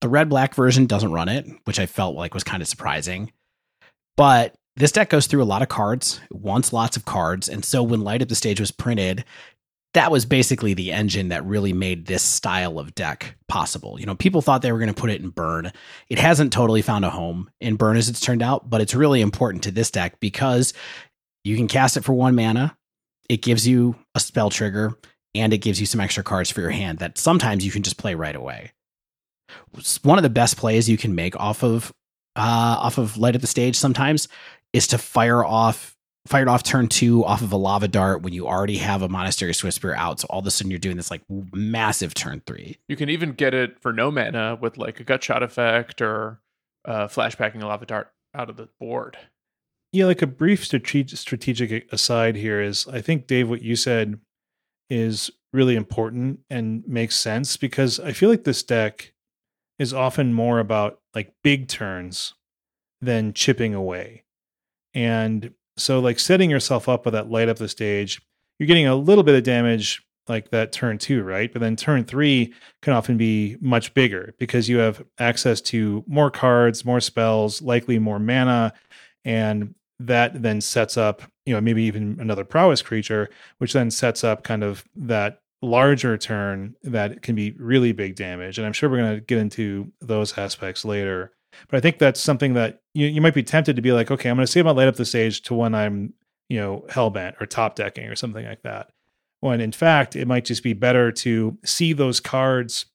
The red black version doesn't run it, which I felt like was kind of surprising. But this deck goes through a lot of cards, wants lots of cards. And so when Light Up the Stage was printed, that was basically the engine that really made this style of deck possible. You know, people thought they were going to put it in burn. It hasn't totally found a home in burn as it's turned out, but it's really important to this deck because you can cast it for one mana. It gives you a spell trigger and it gives you some extra cards for your hand that sometimes you can just play right away. One of the best plays you can make off of uh, off of light up the stage sometimes is to fire off fired off turn two off of a lava dart when you already have a monastery swiftspear out. So all of a sudden you're doing this like massive turn three. You can even get it for no mana with like a gut shot effect or uh, flashbacking a lava dart out of the board. Yeah, like a brief strategic strategic aside here is I think Dave, what you said is really important and makes sense because I feel like this deck is often more about like big turns than chipping away. And so like setting yourself up with that light up the stage, you're getting a little bit of damage like that turn two, right? But then turn three can often be much bigger because you have access to more cards, more spells, likely more mana, and that then sets up, you know, maybe even another prowess creature, which then sets up kind of that larger turn that can be really big damage. And I'm sure we're going to get into those aspects later. But I think that's something that you, you might be tempted to be like, okay, I'm going to save my light up the stage to when I'm, you know, hellbent or top decking or something like that. When in fact, it might just be better to see those cards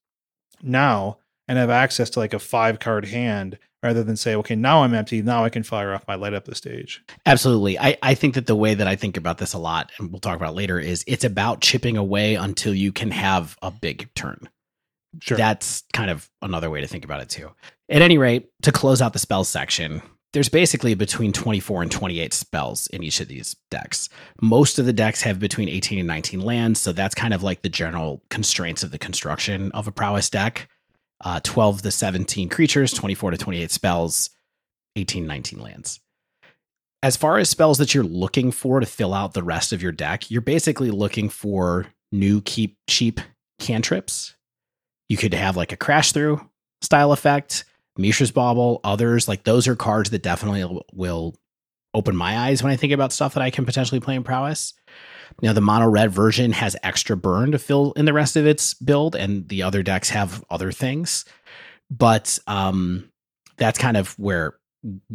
now and have access to like a five card hand rather than say, okay, now I'm empty. Now I can fire off my light up the stage. Absolutely. I, I think that the way that I think about this a lot, and we'll talk about later, is it's about chipping away until you can have a big turn. Sure. That's kind of another way to think about it too. At any rate, to close out the spells section, there's basically between 24 and 28 spells in each of these decks. Most of the decks have between 18 and 19 lands, so that's kind of like the general constraints of the construction of a prowess deck. Uh, 12 to 17 creatures, 24 to 28 spells, 18, 19 lands. As far as spells that you're looking for to fill out the rest of your deck, you're basically looking for new keep cheap cantrips. You could have like a crash through style effect Mishra's Bauble, others, like those are cards that definitely will open my eyes when I think about stuff that I can potentially play in prowess. Now, the mono red version has extra burn to fill in the rest of its build, and the other decks have other things. But um, that's kind of where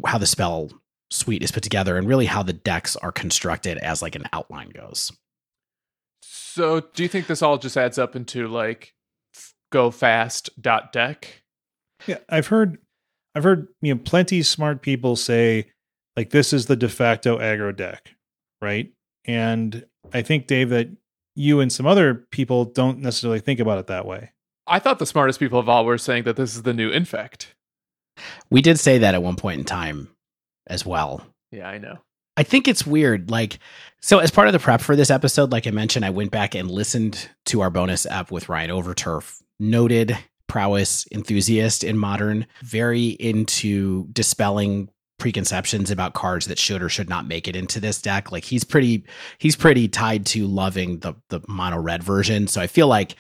how the spell suite is put together and really how the decks are constructed as like an outline goes. So, do you think this all just adds up into like go fast dot deck? Yeah, I've heard I've heard you know plenty smart people say like this is the de facto aggro deck, right? And I think Dave that you and some other people don't necessarily think about it that way. I thought the smartest people of all were saying that this is the new infect. We did say that at one point in time as well. Yeah, I know. I think it's weird. Like, so as part of the prep for this episode, like I mentioned, I went back and listened to our bonus app with Ryan Overturf, noted prowess enthusiast in modern, very into dispelling preconceptions about cards that should or should not make it into this deck. Like he's pretty he's pretty tied to loving the the mono red version. So I feel like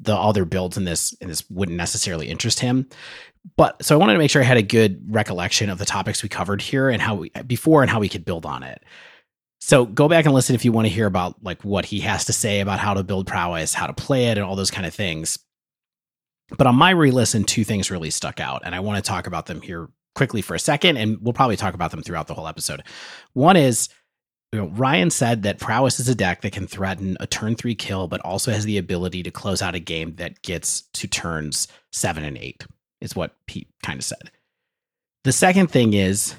the other builds in this in this wouldn't necessarily interest him. But so I wanted to make sure I had a good recollection of the topics we covered here and how we before and how we could build on it. So go back and listen if you want to hear about like what he has to say about how to build prowess, how to play it, and all those kind of things. But on my re listen, two things really stuck out, and I want to talk about them here quickly for a second, and we'll probably talk about them throughout the whole episode. One is you know, Ryan said that Prowess is a deck that can threaten a turn three kill, but also has the ability to close out a game that gets to turns seven and eight, is what Pete kind of said. The second thing is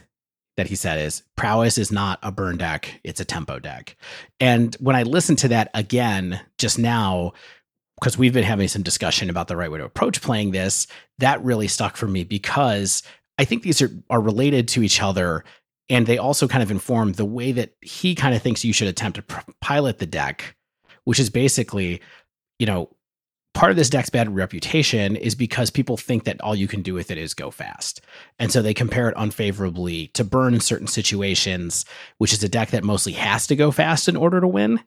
that he said is Prowess is not a burn deck, it's a tempo deck. And when I listened to that again just now, because we've been having some discussion about the right way to approach playing this, that really stuck for me because I think these are, are related to each other. And they also kind of inform the way that he kind of thinks you should attempt to pr- pilot the deck, which is basically, you know, part of this deck's bad reputation is because people think that all you can do with it is go fast. And so they compare it unfavorably to burn in certain situations, which is a deck that mostly has to go fast in order to win.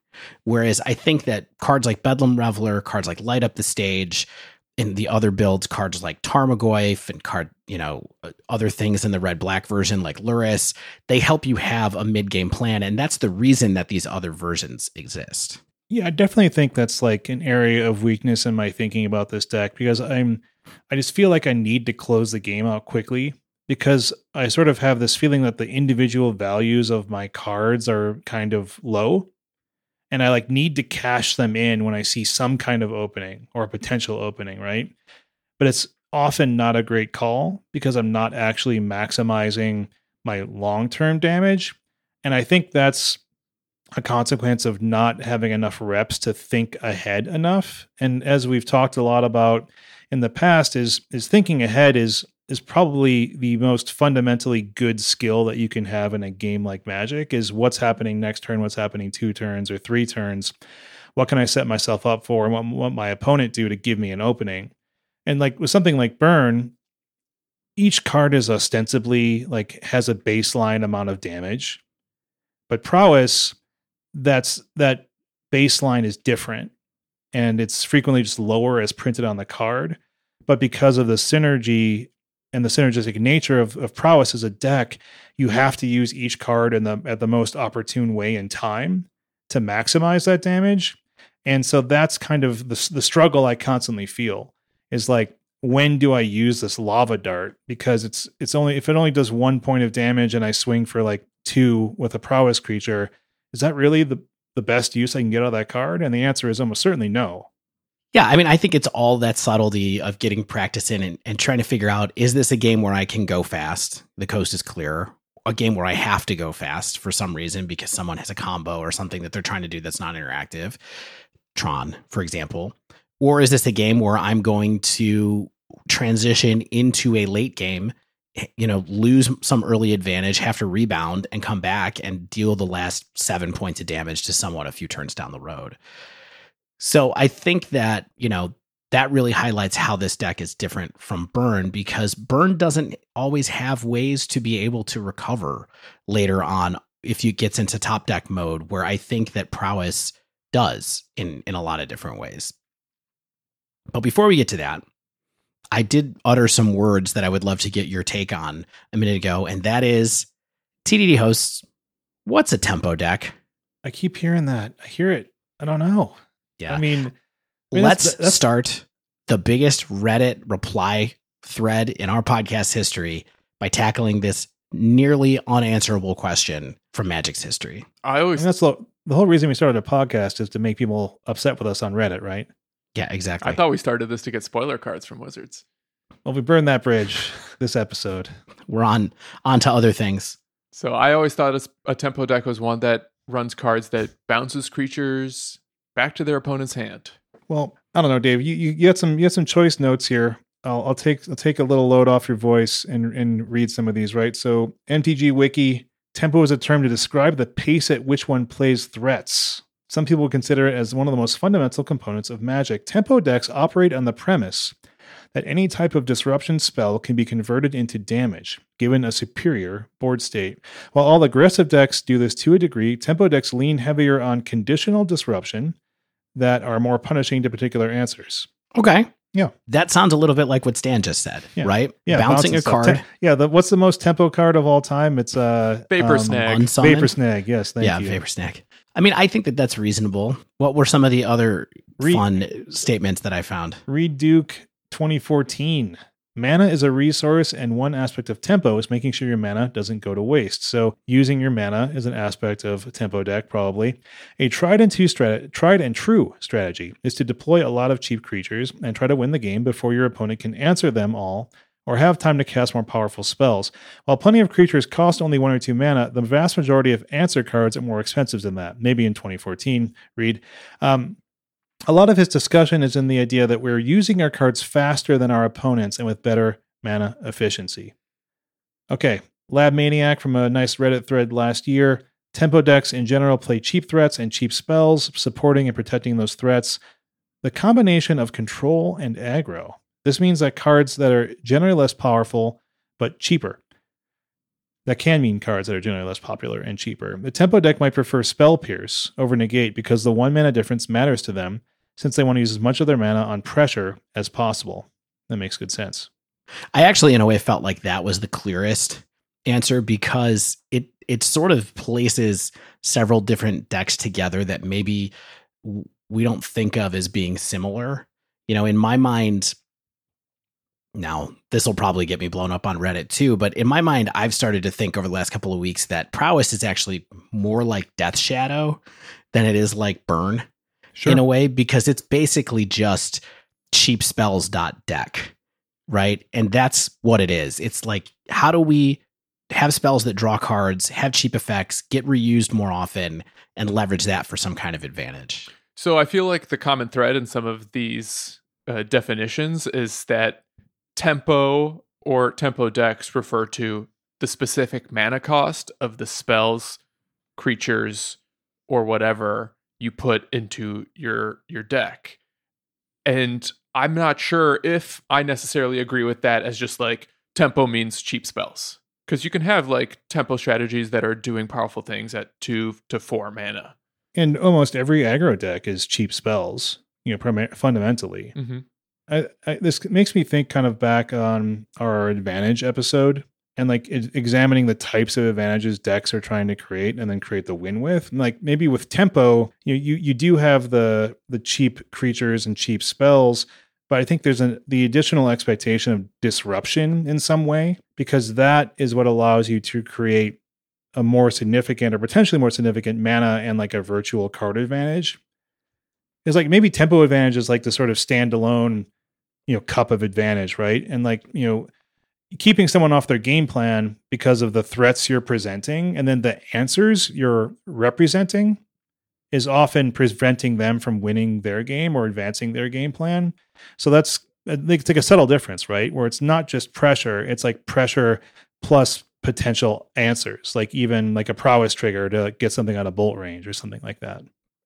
Whereas I think that cards like Bedlam Reveler, cards like Light Up the Stage, in the other builds, cards like Tarmogoyf and card, you know, uh, other things in the red black version like Lurrus, they help you have a mid game plan. And that's the reason that these other versions exist. Yeah, I definitely think that's like an area of weakness in my thinking about this deck because I'm I just feel like I need to close the game out quickly because I sort of have this feeling that the individual values of my cards are kind of low and I like need to cash them in when I see some kind of opening or a potential opening, right? But it's often not a great call because I'm not actually maximizing my long-term damage. And I think that's a consequence of not having enough reps to think ahead enough. And as we've talked a lot about in the past is is thinking ahead is is probably the most fundamentally good skill that you can have in a game like Magic is what's happening next turn, what's happening two turns or three turns. What can I set myself up for and what, what my opponent do to give me an opening? And like with something like Burn, each card is ostensibly like has a baseline amount of damage. But prowess, that's that baseline is different and it's frequently just lower as printed on the card. But because of the synergy and the synergistic nature of, of prowess as a deck, you have to use each card in the at the most opportune way in time to maximize that damage. And so that's kind of the the struggle I constantly feel is like when do I use this lava dart because it's it's only if it only does one point of damage and I swing for like two with a prowess creature, is that really the the best use I can get out of that card? And the answer is almost certainly no. Yeah, I mean, I think it's all that subtlety of getting practice in and, and trying to figure out is this a game where I can go fast? The coast is clear. A game where I have to go fast for some reason because someone has a combo or something that they're trying to do that's not interactive. Tron, for example. Or is this a game where I'm going to transition into a late game, you know, lose some early advantage, have to rebound and come back and deal the last seven points of damage to someone a few turns down the road? So I think that, you know, that really highlights how this deck is different from Burn because Burn doesn't always have ways to be able to recover later on if you gets into top deck mode, where I think that prowess does in in a lot of different ways. But before we get to that, I did utter some words that I would love to get your take on a minute ago, and that is TDD hosts. What's a tempo deck? I keep hearing that. I hear it. I don't know. Yeah. I mean, I mean, let's that's- that's- start the biggest Reddit reply thread in our podcast history by tackling this nearly unanswerable question from Magic's history. I I always mean, that's the, the whole reason we started a podcast is to make people upset with us on Reddit, right? Yeah, exactly. I thought we started this to get spoiler cards from Wizards. Well, we burned that bridge [LAUGHS] this episode. We're on on to other things. So I always thought a, a tempo deck was one that runs cards that bounces creatures back to their opponent's hand. Well, I don't know, Dave. You you, you had some you had some choice notes here. I'll, I'll take I'll take a little load off your voice and and read some of these. Right. So MTG Wiki tempo is a term to describe the pace at which one plays threats. Some people consider it as one of the most fundamental components of Magic. Tempo decks operate on the premise that any type of disruption spell can be converted into damage, given a superior board state. While all aggressive decks do this to a degree, tempo decks lean heavier on conditional disruption that are more punishing to particular answers. Okay. Yeah. That sounds a little bit like what Stan just said, Yeah. right? Yeah, Bouncing bouncing a card. Te- yeah, the, what's the most tempo card of all time? It's uh, Vapor um, Snag. unsummon. Vapor Snag. Yes, thank you. yeah, you. Vapor Snack. I mean, I think that that's reasonable. What were some of the other fun statements that I found? Reid Duke 2014. Mana is a resource, and one aspect of tempo is making sure your mana doesn't go to waste. So, using your mana is an aspect of a tempo deck, probably. A tried and true strat- tried and true strategy is to deploy a lot of cheap creatures and try to win the game before your opponent can answer them all or have time to cast more powerful spells. While plenty of creatures cost only one or two mana, the vast majority of answer cards are more expensive than that. Maybe in 2014, Reid. Um, a lot of his discussion is in the idea that we're using our cards faster than our opponents and with better mana efficiency. Okay, Lab Maniac from a nice Reddit thread last year. Tempo decks in general play cheap threats and cheap spells, supporting and protecting those threats. The combination of control and aggro. This means that cards that are generally less powerful but cheaper. That can mean cards that are generally less popular and cheaper. The tempo deck might prefer Spell Pierce over Negate because the one mana difference matters to them, since they want to use as much of their mana on pressure as possible. That makes good sense. I actually, in a way, felt like that was the clearest answer because it it sort of places several different decks together that maybe we don't think of as being similar. You know, in my mind, now this will probably get me blown up on Reddit too, but in my mind, I've started to think over the last couple of weeks that prowess is actually more like Death Shadow than it is like Burn Sure. in a way because it's basically just cheap spells dot deck, right? And that's what it is. It's like how do we have spells that draw cards, have cheap effects, get reused more often, and leverage that for some kind of advantage. So I feel like the common thread in some of these uh, definitions is that tempo or tempo decks refer to the specific mana cost of the spells, creatures, or whatever you put into your your deck. And I'm not sure if I necessarily agree with that as just like tempo means cheap spells. Because you can have like tempo strategies that are doing powerful things at two to four mana. And almost every aggro deck is cheap spells, you know, primar- fundamentally. Mm-hmm. I, I, this makes me think kind of back on our advantage episode and like examining the types of advantages decks are trying to create and then create the win with. Like maybe with tempo, you you you do have the the cheap creatures and cheap spells, but I think there's an the additional expectation of disruption in some way because that is what allows you to create a more significant or potentially more significant mana and like a virtual card advantage. It's like maybe tempo advantage is like the sort of standalone, you know, cup of advantage, right? And like, you know, keeping someone off their game plan because of the threats you're presenting and then the answers you're representing is often preventing them from winning their game or advancing their game plan. So that's uh, it's like a subtle difference, right? Where it's not just pressure, it's like pressure plus potential answers, like even like a prowess trigger to get something out of bolt range or something like that.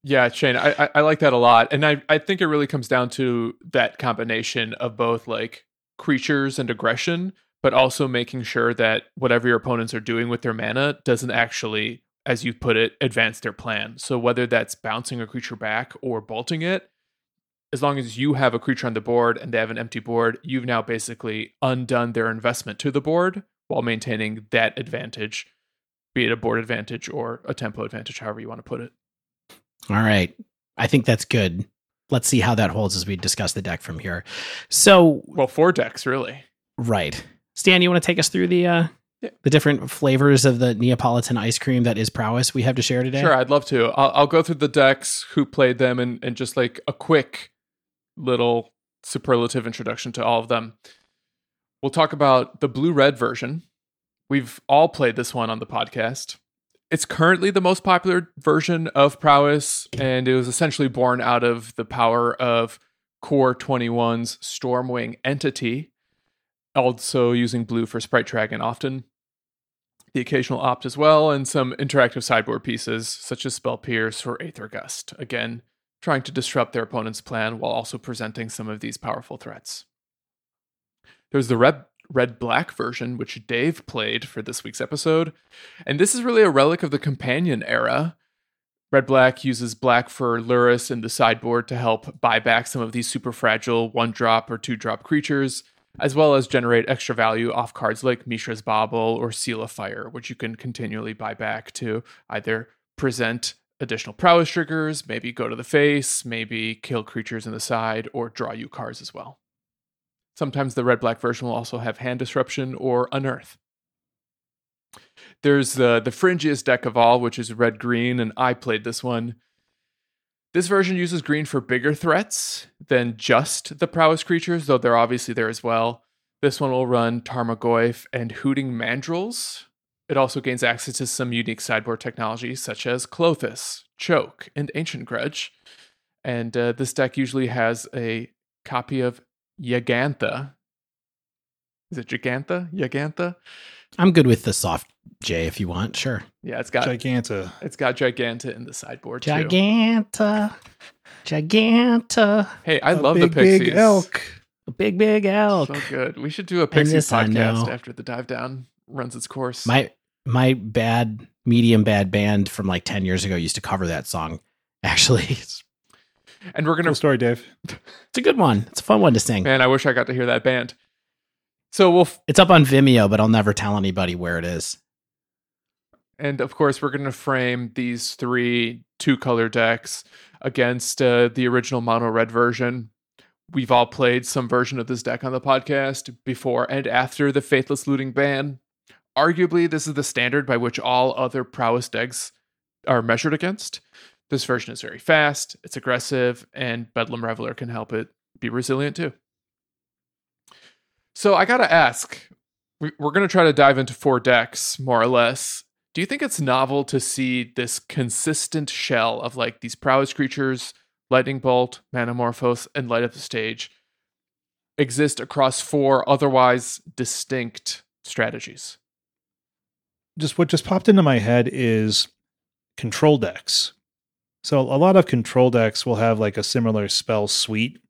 Yeah, Shane, I, I like that a lot, and I I think it really comes down to that combination of both like creatures and aggression, but also making sure that whatever your opponents are doing with their mana doesn't actually, as you put it, advance their plan. So whether that's bouncing a creature back or bolting it, as long as you have a creature on the board and they have an empty board, you've now basically undone their investment to the board while maintaining that advantage, be it a board advantage or a tempo advantage, however you want to put it. All right. I think that's good. Let's see how that holds as we discuss the deck from here. So, Well, four decks, really. right. Stan, you want to take us through the uh Yeah. the different flavors of the Neapolitan ice cream that is prowess we have to share today? Sure, I'd love to. I'll, I'll go through the decks, who played them, and, and just like a quick little superlative introduction to all of them. We'll talk about the blue red version. We've all played this one on the podcast. It's currently the most popular version of Prowess, and it was essentially born out of the power of Core 21's Stormwing entity, also using blue for Sprite Dragon often the occasional opt as well, and some interactive sideboard pieces such as Spell Pierce or Aether Gust. Again, trying to disrupt their opponent's plan while also presenting some of these powerful threats. There's the red red black version, which Dave played for this week's episode, and this is really a relic of the companion era. Red black uses black for Lurrus in the sideboard to help buy back some of these super fragile one drop or two drop creatures as well as generate extra value off cards like Mishra's Bauble or Seal of Fire, which you can continually buy back to either present additional prowess triggers, maybe go to the face, maybe kill creatures in the side, or draw you cards as well. Sometimes the red black version will also have hand disruption or unearth. There's the the fringiest deck of all, which is red green, and I played this one. This version uses green for bigger threats than just the prowess creatures, though they're obviously there as well. This one will run Tarmogoyf and Hooting Mandrills. It also gains access to some unique sideboard technologies such as Klothys, Choke, and Ancient Grudge. And uh, this deck usually has a copy of Yagantha. Is it Gigantha? Yagantha? I'm good with the soft J if you want. Sure. Yeah, it's got Giganta. it's got Giganta in the sideboard too. Giganta. Giganta. Hey, I A love big, the Pixies. Big elk. A big, big elk. So good. We should do a Pixies podcast after the dive down runs its course. My my bad medium bad band from like 10 years ago used to cover that song. Actually, [LAUGHS] And we're gonna Cool story, Dave. [LAUGHS] It's a good one. It's a fun one to sing. man, I wish I got to hear that band. So we'll f- It's up on Vimeo, but I'll never tell anybody where it is. and of course we're gonna frame these three two color decks against uh, the original mono red version. We've all played some version of this deck on the podcast before and after the Faithless Looting ban. Arguably, this is the standard by which all other prowess decks are measured against. This version is very fast, it's aggressive, and Bedlam Reveler can help it be resilient too. So I gotta ask, we- we're gonna try to dive into four decks more or less. Do you think it's novel to see this consistent shell of like these prowess creatures, Lightning Bolt, Manamorphose, and Light Up the Stage exist across four otherwise distinct strategies? Just what just popped into my head is control decks. So a lot of control decks will have like a similar spell suite,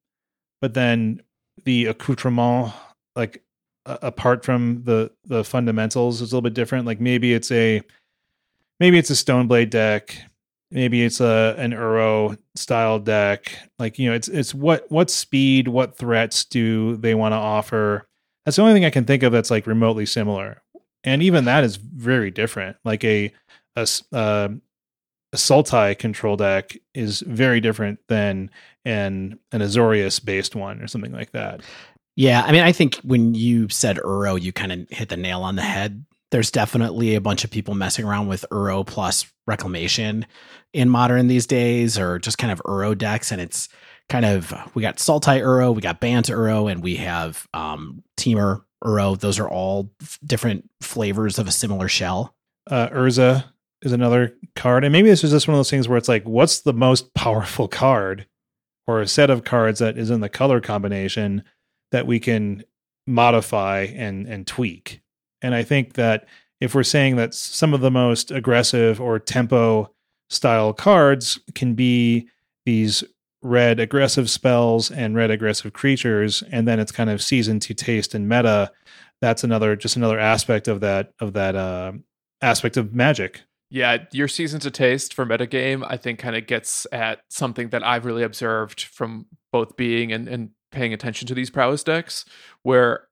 but then the accoutrement, like a- apart from the the fundamentals, is a little bit different. Like maybe it's a maybe it's a Stoneblade deck, maybe it's a an Uro style deck. Like you know, it's it's what what speed, what threats do they want to offer? That's the only thing I can think of that's like remotely similar, and even that is very different. Like a uh, a Sultai control deck is very different than an an Azorius based one or something like that. Yeah, I mean, I think when you said Uro, you kind of hit the nail on the head. There's definitely a bunch of people messing around with Uro plus Reclamation in modern these days, or just kind of Uro decks. And it's kind of, we got Sultai Uro, we got Bant Uro, and we have um, Temur Uro. Those are all f- different flavors of a similar shell. Uh, Urza is another card, and maybe this is just one of those things where it's like, what's the most [LAUGHS] powerful card or a set of cards that is in the color combination that we can modify and and tweak. And I think that if we're saying that some of the most aggressive or tempo style cards can be these red aggressive spells and red aggressive creatures and then it's kind of season to taste and meta that's another just another aspect of that of that uh aspect of magic Yeah, your season to taste for metagame, I think, kind of gets at something that I've really observed from both being and, and paying attention to these prowess decks, where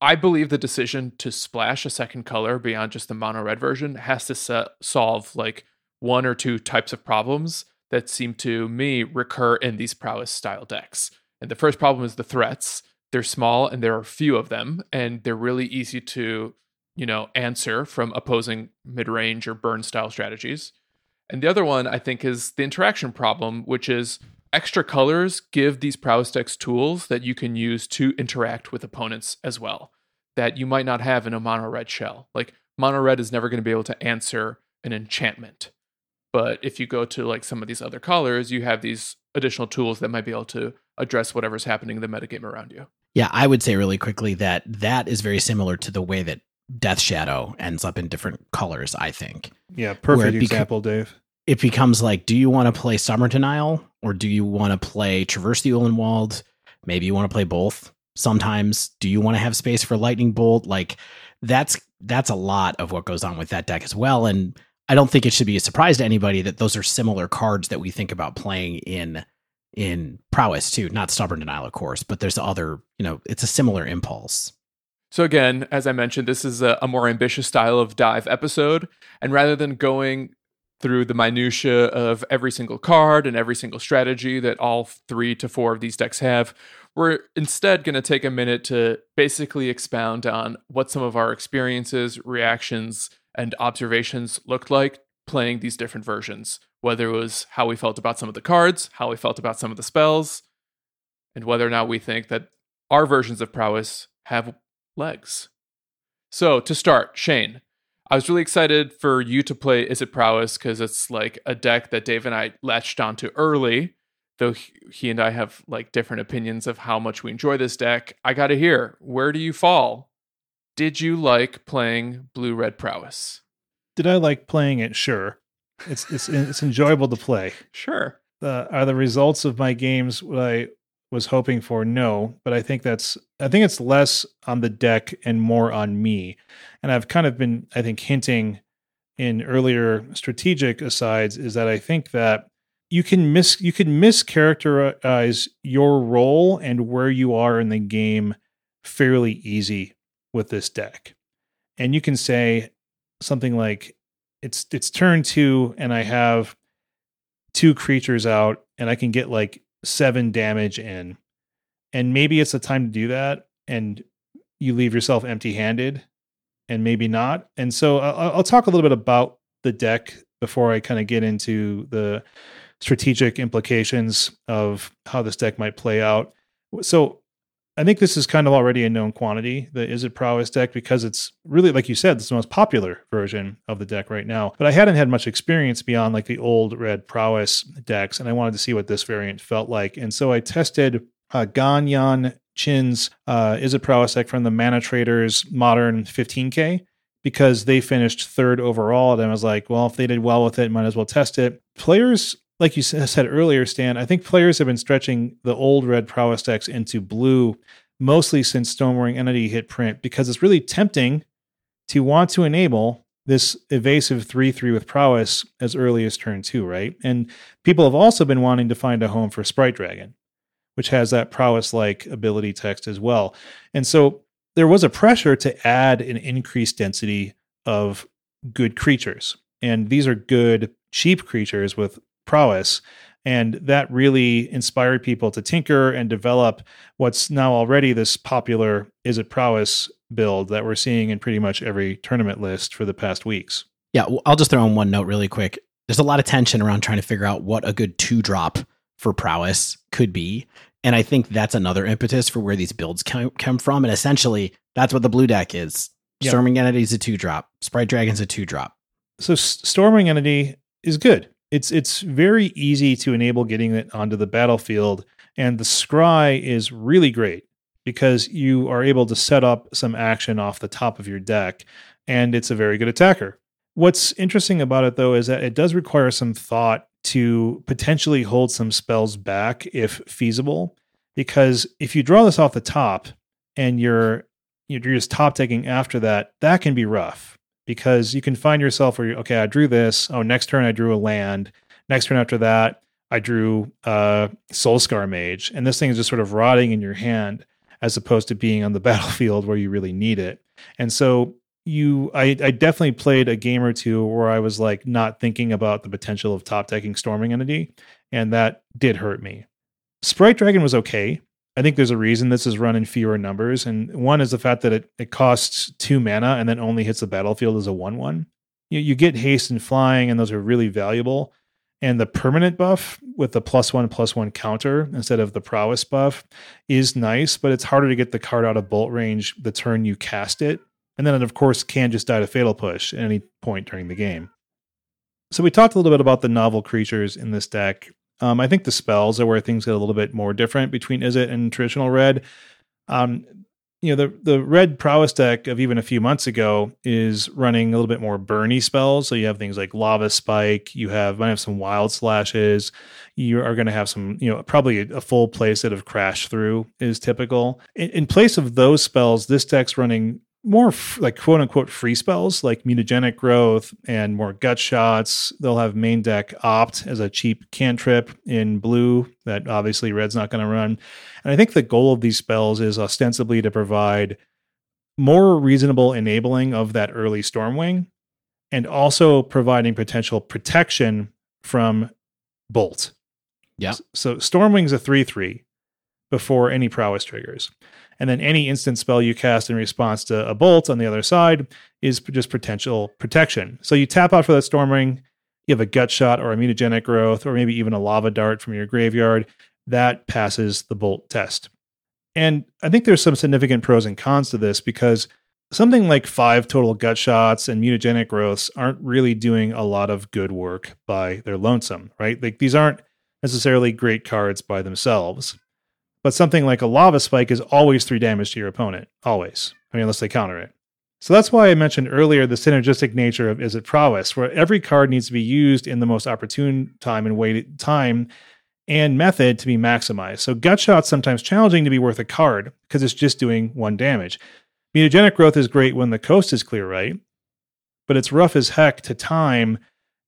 I believe the decision to splash a second color beyond just the mono red version has to se- solve like one or two types of problems that seem to me recur in these prowess style decks. And the first problem is the threats. They're small and there are few of them, and they're really easy to you know, answer from opposing mid-range or burn style strategies. And the other one I think is the interaction problem, which is extra colors give these prowess decks tools that you can use to interact with opponents as well that you might not have in a mono red shell. Like mono red is never going to be able to answer an enchantment. But if you go to like some of these other colors, you have these additional tools that might be able to address whatever's happening in the metagame around you. Yeah, I would say really quickly that that is very similar to the way that Death Shadow ends up in different colors, I think. yeah perfect beca- example dave It becomes like, do you want to play Stubborn Denial or do you want to play Traverse the Ulvenwald? Maybe you want to play both. Sometimes, do you want to have space for Lightning Bolt? Like that's that's a lot of what goes on with that deck as well. And I don't think it should be a surprise to anybody that those are similar cards that we think about playing in in prowess too. Not stubborn denial, of course, but there's other, you know, it's a similar impulse. So again, as I mentioned, this is a, a more ambitious style of dive episode, and rather than going through the minutia of every single card and every single strategy that all three to four of these decks have, we're instead going to take a minute to basically expound on what some of our experiences, reactions, and observations looked like playing these different versions. Whether it was how we felt about some of the cards, how we felt about some of the spells, and whether or not we think that our versions of prowess have legs. So to start, Shane, I was really excited for you to play Izzet Prowess because it's like a deck that Dave and I latched onto early. Though he- and I have like different opinions of how much we enjoy this deck, I got to hear where do you fall? Did you like playing Blue Red Prowess? did i like playing it sure it's it's it's enjoyable to play [LAUGHS] Sure. uh, are the results of my games what I was hoping for? No, but I think that's I think it's less on the deck and more on me. And I've kind of been I think hinting in earlier strategic asides is that I think that you can miss you can mischaracterize your role and where you are in the game fairly easy with this deck. And you can say something like it's it's turn 2 and I have two creatures out and I can get like 7 damage in. And maybe it's the time to do that and you leave yourself empty-handed and maybe not. And so I'll, I'll talk a little bit about the deck before I kind of get into the strategic implications of how this deck might play out. So I think this is kind of already a known quantity, the Izzet Prowess deck, because it's really, like you said, it's the most popular version of the deck right now. But I hadn't had much experience beyond like the old red Prowess decks, and I wanted to see what this variant felt like. And so I tested uh, Ganyan Chin's uh, It Prowess deck from the ManaTraders Modern 15K because they finished third overall. And I was like, well, if they did well with it, might as well test it. Players like you said earlier, Stan, I think players have been stretching the old red prowess decks into blue mostly since Stormwing Entity hit print because it's really tempting to want to enable this evasive 3 3 with prowess as early as turn 2, right? And people have also been wanting to find a home for Sprite Dragon, which has that prowess like ability text as well. And so there was a pressure to add an increased density of good creatures. And these are good, cheap creatures with prowess. And that really inspired people to tinker and develop what's now already this popular Izzet Prowess build that we're seeing in pretty much every tournament list for the past weeks. Yeah, I'll just throw in one note really quick. There's a lot of tension around trying to figure out what a good two drop for prowess could be. And I think that's another impetus for where these builds come, come from. And essentially, that's what the blue deck is. Yep. Stormwing Entity is a two drop, Sprite Dragon's a two drop. So, Stormwing Entity is good it's it's very easy to enable getting it onto the battlefield and the scry is really great because you are able to set up some action off the top of your deck and it's a very good attacker. What's interesting about it though is that it does require some thought to potentially hold some spells back if feasible because if you draw this off the top and you're you're just top decking after that that can be rough because you can find yourself where you okay, I drew this. Oh, next turn I drew a land. Next turn after that, I drew uh Soulscar Mage, and this thing is just sort of rotting in your hand as opposed to being on the [LAUGHS] battlefield where you really need it. And so you I, I definitely played a game or two where I was like not thinking about the potential of top decking stormwing entity, and that did hurt me. Sprite Dragon was okay. I think there's a reason this is run in fewer numbers. And one is the fact that it, it costs two mana and then only hits the battlefield as a 1 1. You, you get haste and flying, and those are really valuable. And the permanent buff with the plus one plus one counter instead of the prowess buff is nice, but it's harder to get the card out of bolt range the turn you cast it. And then it, of course, can just die to fatal push at any point during the game. So we talked a little bit about the novel creatures in this deck. Um, I think the spells are where things get a little bit more different between Izzet and traditional red. Um, you know, the the red prowess deck of even a few months ago is running a little bit more burny spells. So you have things like lava spike. You have might have some wild slashes. You are going to have some, you know, probably a full play set of crash through is typical. In, in place of those spells, this deck's running more f- like quote unquote free spells like mutagenic growth and more gut shots. They'll have main deck opt as a cheap cantrip in blue that obviously red's not going to run. And I think the goal of these spells is ostensibly to provide more reasonable enabling of that early Stormwing and also providing potential protection from Bolt. Yeah. So Stormwing's a 3 3 before any prowess triggers. And then any instant spell you cast in response to a bolt on the other side is just potential protection. So you tap out for that stormwing, you have a gut shot or a mutagenic growth, or maybe even a lava dart from your graveyard. That passes the bolt test. And I think there's some significant pros and cons to this because something like five total gut shots and mutagenic growths aren't really doing a lot of good work by their lonesome, right? Like these aren't necessarily great cards by themselves. But something like a lava spike is always three damage to your opponent. Always. I mean, unless they counter it. So that's why I mentioned earlier the synergistic nature of Izzet Prowess, where every card needs to be used in the most opportune time and way time and method to be maximized. So gut shot's sometimes challenging to be worth a card because it's just doing one damage. Mutagenic growth is great when the coast is clear, right? But it's rough as heck to time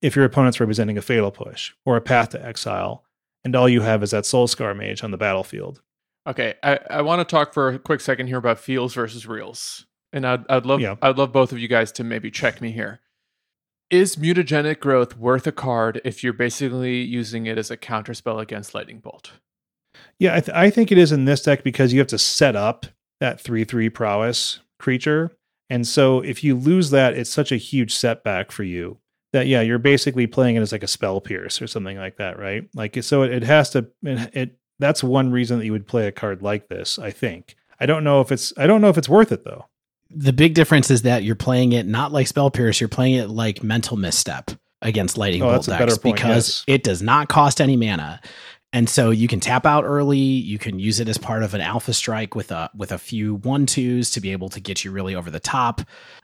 if your opponent's representing a fatal push or a path to exile, and all you have is that soulscar mage on the battlefield. Okay, I, I want to talk for a quick second here about feels versus reels, and I'd I'd love Yeah. I'd love both of you guys to maybe check me here. Is mutagenic growth worth a card if you're basically using it as a counterspell against lightning bolt? Yeah, I, th- I think it is in this deck because you have to set up that 3 3 prowess creature. And so if you lose that, it's such a huge setback for you that, yeah, you're basically playing it as like a spell pierce or something like that, right? Like, so it, it has to, it, it, that's one reason that you would play a card like this, I think. I don't know if it's, I don't know if it's worth it though. the big difference is that you're playing it not like Spell Pierce, you're playing it like Mental Misstep against Lightning Oh, Bolt decks point, because yes. it does not cost any mana. And so you can tap out early, you can use it as part of an alpha strike with a with a few one twos to be able to get you really over the top.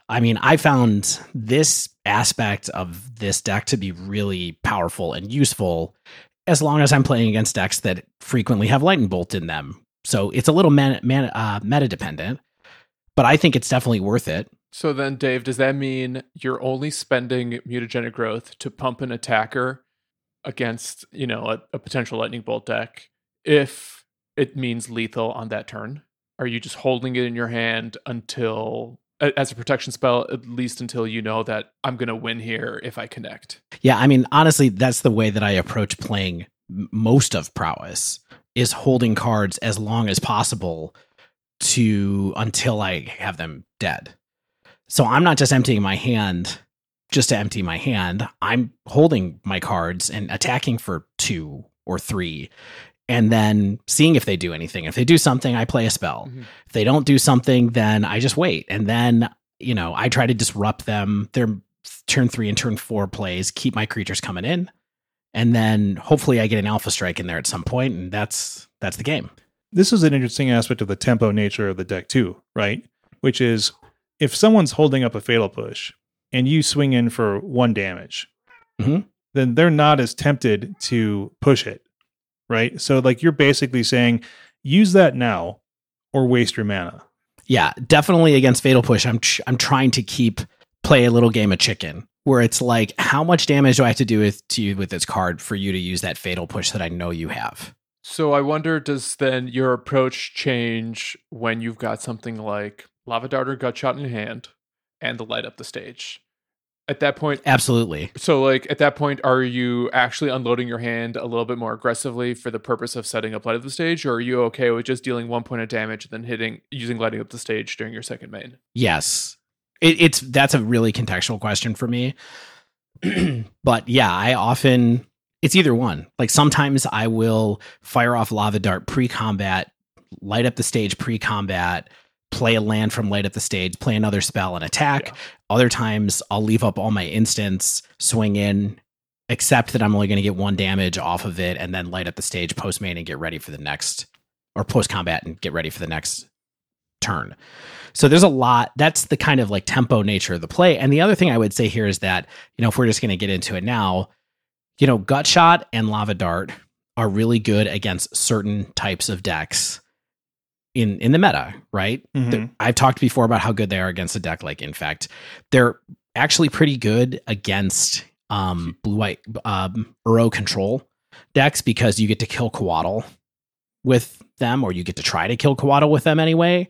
I mean, I found this aspect of this deck to be really powerful and useful as long as I'm playing against decks that frequently have lightning bolt in them. So it's a little man, man, uh, meta dependent, but I think it's definitely worth it. So then, Dave, does that mean you're only spending mutagenic growth to pump an attacker against, you know, a, a potential lightning bolt deck if it means lethal on that turn? Are you just holding it in your hand until, as a protection spell, at least until you know that I'm going to win here if I connect? Yeah, I mean, honestly, that's the way that I approach playing most of prowess is holding cards as long as possible to until I have them dead. So I'm not just emptying my hand just to empty my hand. I'm holding my cards and attacking for two or three and then seeing if they do anything. If they do something, I play a spell. Mhm. If they don't do something, then I just wait. And then, you know, I try to disrupt them. Their turn three and turn four plays, keep my creatures coming in. And then hopefully I get an alpha strike in there at some point, and that's that's the game. this is an interesting aspect of the tempo nature of the deck too, right? Which is if someone's holding up a fatal push and you swing in for one damage, Mhm. then they're not as tempted to push it, right? So like you're basically saying, use that now or waste your mana. Yeah, definitely against Fatal Push. I'm tr- I'm trying to keep play a little game of chicken where it's like, how much damage do I have to do with to you with this card for you to use that Fatal Push that I know you have? So I wonder, does then your approach change when you've got something like Lava Dart or Gut Shot in hand and the light up the stage? At that point, Absolutely. so like at that point, are you actually unloading your hand a little bit more aggressively for the purpose of setting up light up the stage, or are you okay with just dealing one point of damage and then hitting using lighting up the stage during your second main? Yes. It, it's that's a really contextual question for me. [CLEARS THROAT] but yeah, I often it's either one. Like sometimes I will fire off lava dart pre-combat, light up the stage pre-combat, play a land from light at the stage, play another spell and attack. Yeah. Other times I'll leave up all my instants, swing in, accept that I'm only going to get one damage off of it, and then light up the stage post main and get ready for the next or post combat and get ready for the next turn. So there's a lot. That's the kind of like tempo nature of the play. And the other thing I would say here is that, you know, if we're just going to get into it now, you know, gut shot and lava dart are really good against certain types of decks in in the meta, right? Mhm. I've talked before about how good they are against a deck like Infect. They're actually pretty good against um blue white um Uro control decks because you get to kill Coatl with them or you get to try to kill Coatl with them anyway.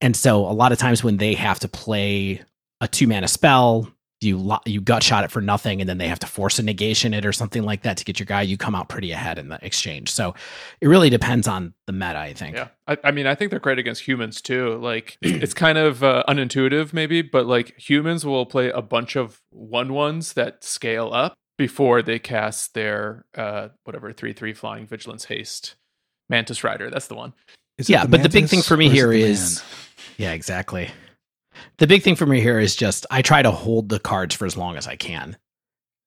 And so a lot of times when they have to play a two mana spell, you lo- you gut shot it for nothing, and then they have to Force of Negation it or something like that to get your guy. You come out pretty ahead in the exchange. So it really depends on the meta, I think. Yeah, I, I mean, I think they're great against humans too. Like, [CLEARS THROAT] it's kind of uh, unintuitive, maybe, but like humans will play a bunch of one ones that scale up before they cast their uh, whatever three three flying vigilance haste mantis rider. That's the one. Is it Yeah, but the big thing for me or is it here the is- man? Yeah, exactly. The big thing for me here is just I try to hold the cards for as long as I can,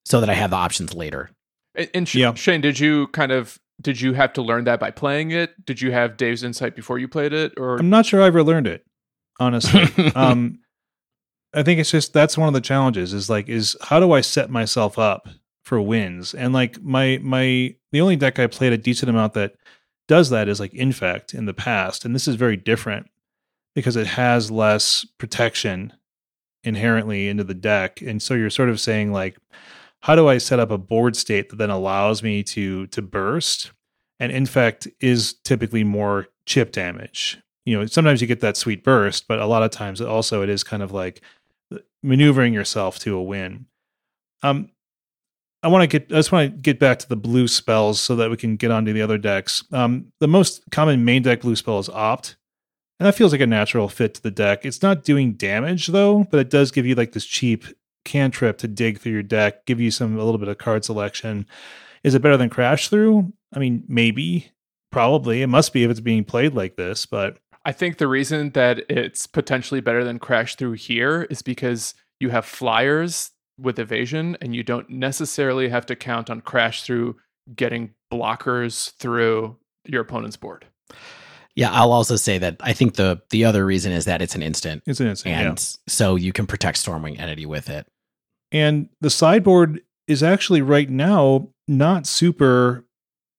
so that I have the options later. And, and Sh- Yeah. Shane, did you kind of did you have to learn that by playing it? Did you have Dave's insight before you played it, or I'm not sure I ever learned it, honestly. [LAUGHS] um, I think it's just that's one of the challenges is like is how do I set myself up for wins? And like my my the only deck I played a decent amount that does that is like Infect in the past, and this is very different because it has less protection inherently into the deck, and so you're sort of saying like how do I set up a board state that then allows me to to burst? And infect is typically more chip damage. You know, sometimes you get that sweet burst, but a lot of times it also it is kind of like maneuvering yourself to a win. Um, I want to get I just want to get back to the blue spells so that we can get onto the other decks. Um, the most common main deck blue spell is Opt, and that feels like a natural fit to the deck. It's not doing damage though, but it does give you like this cheap cantrip to dig through your deck, give you some a little bit of card selection. Is it better than Crash Through? I mean, maybe, probably. It must be if it's being played like this, but I think the reason that it's potentially better than Crash Through here is because you have flyers with evasion and you don't necessarily have to count on Crash Through getting blockers through your opponent's board. Yeah, I'll also say that I think the the other reason is that it's an instant. it's an instant. and yeah. so you can protect Stormwing Entity with it. And the sideboard is actually right now not super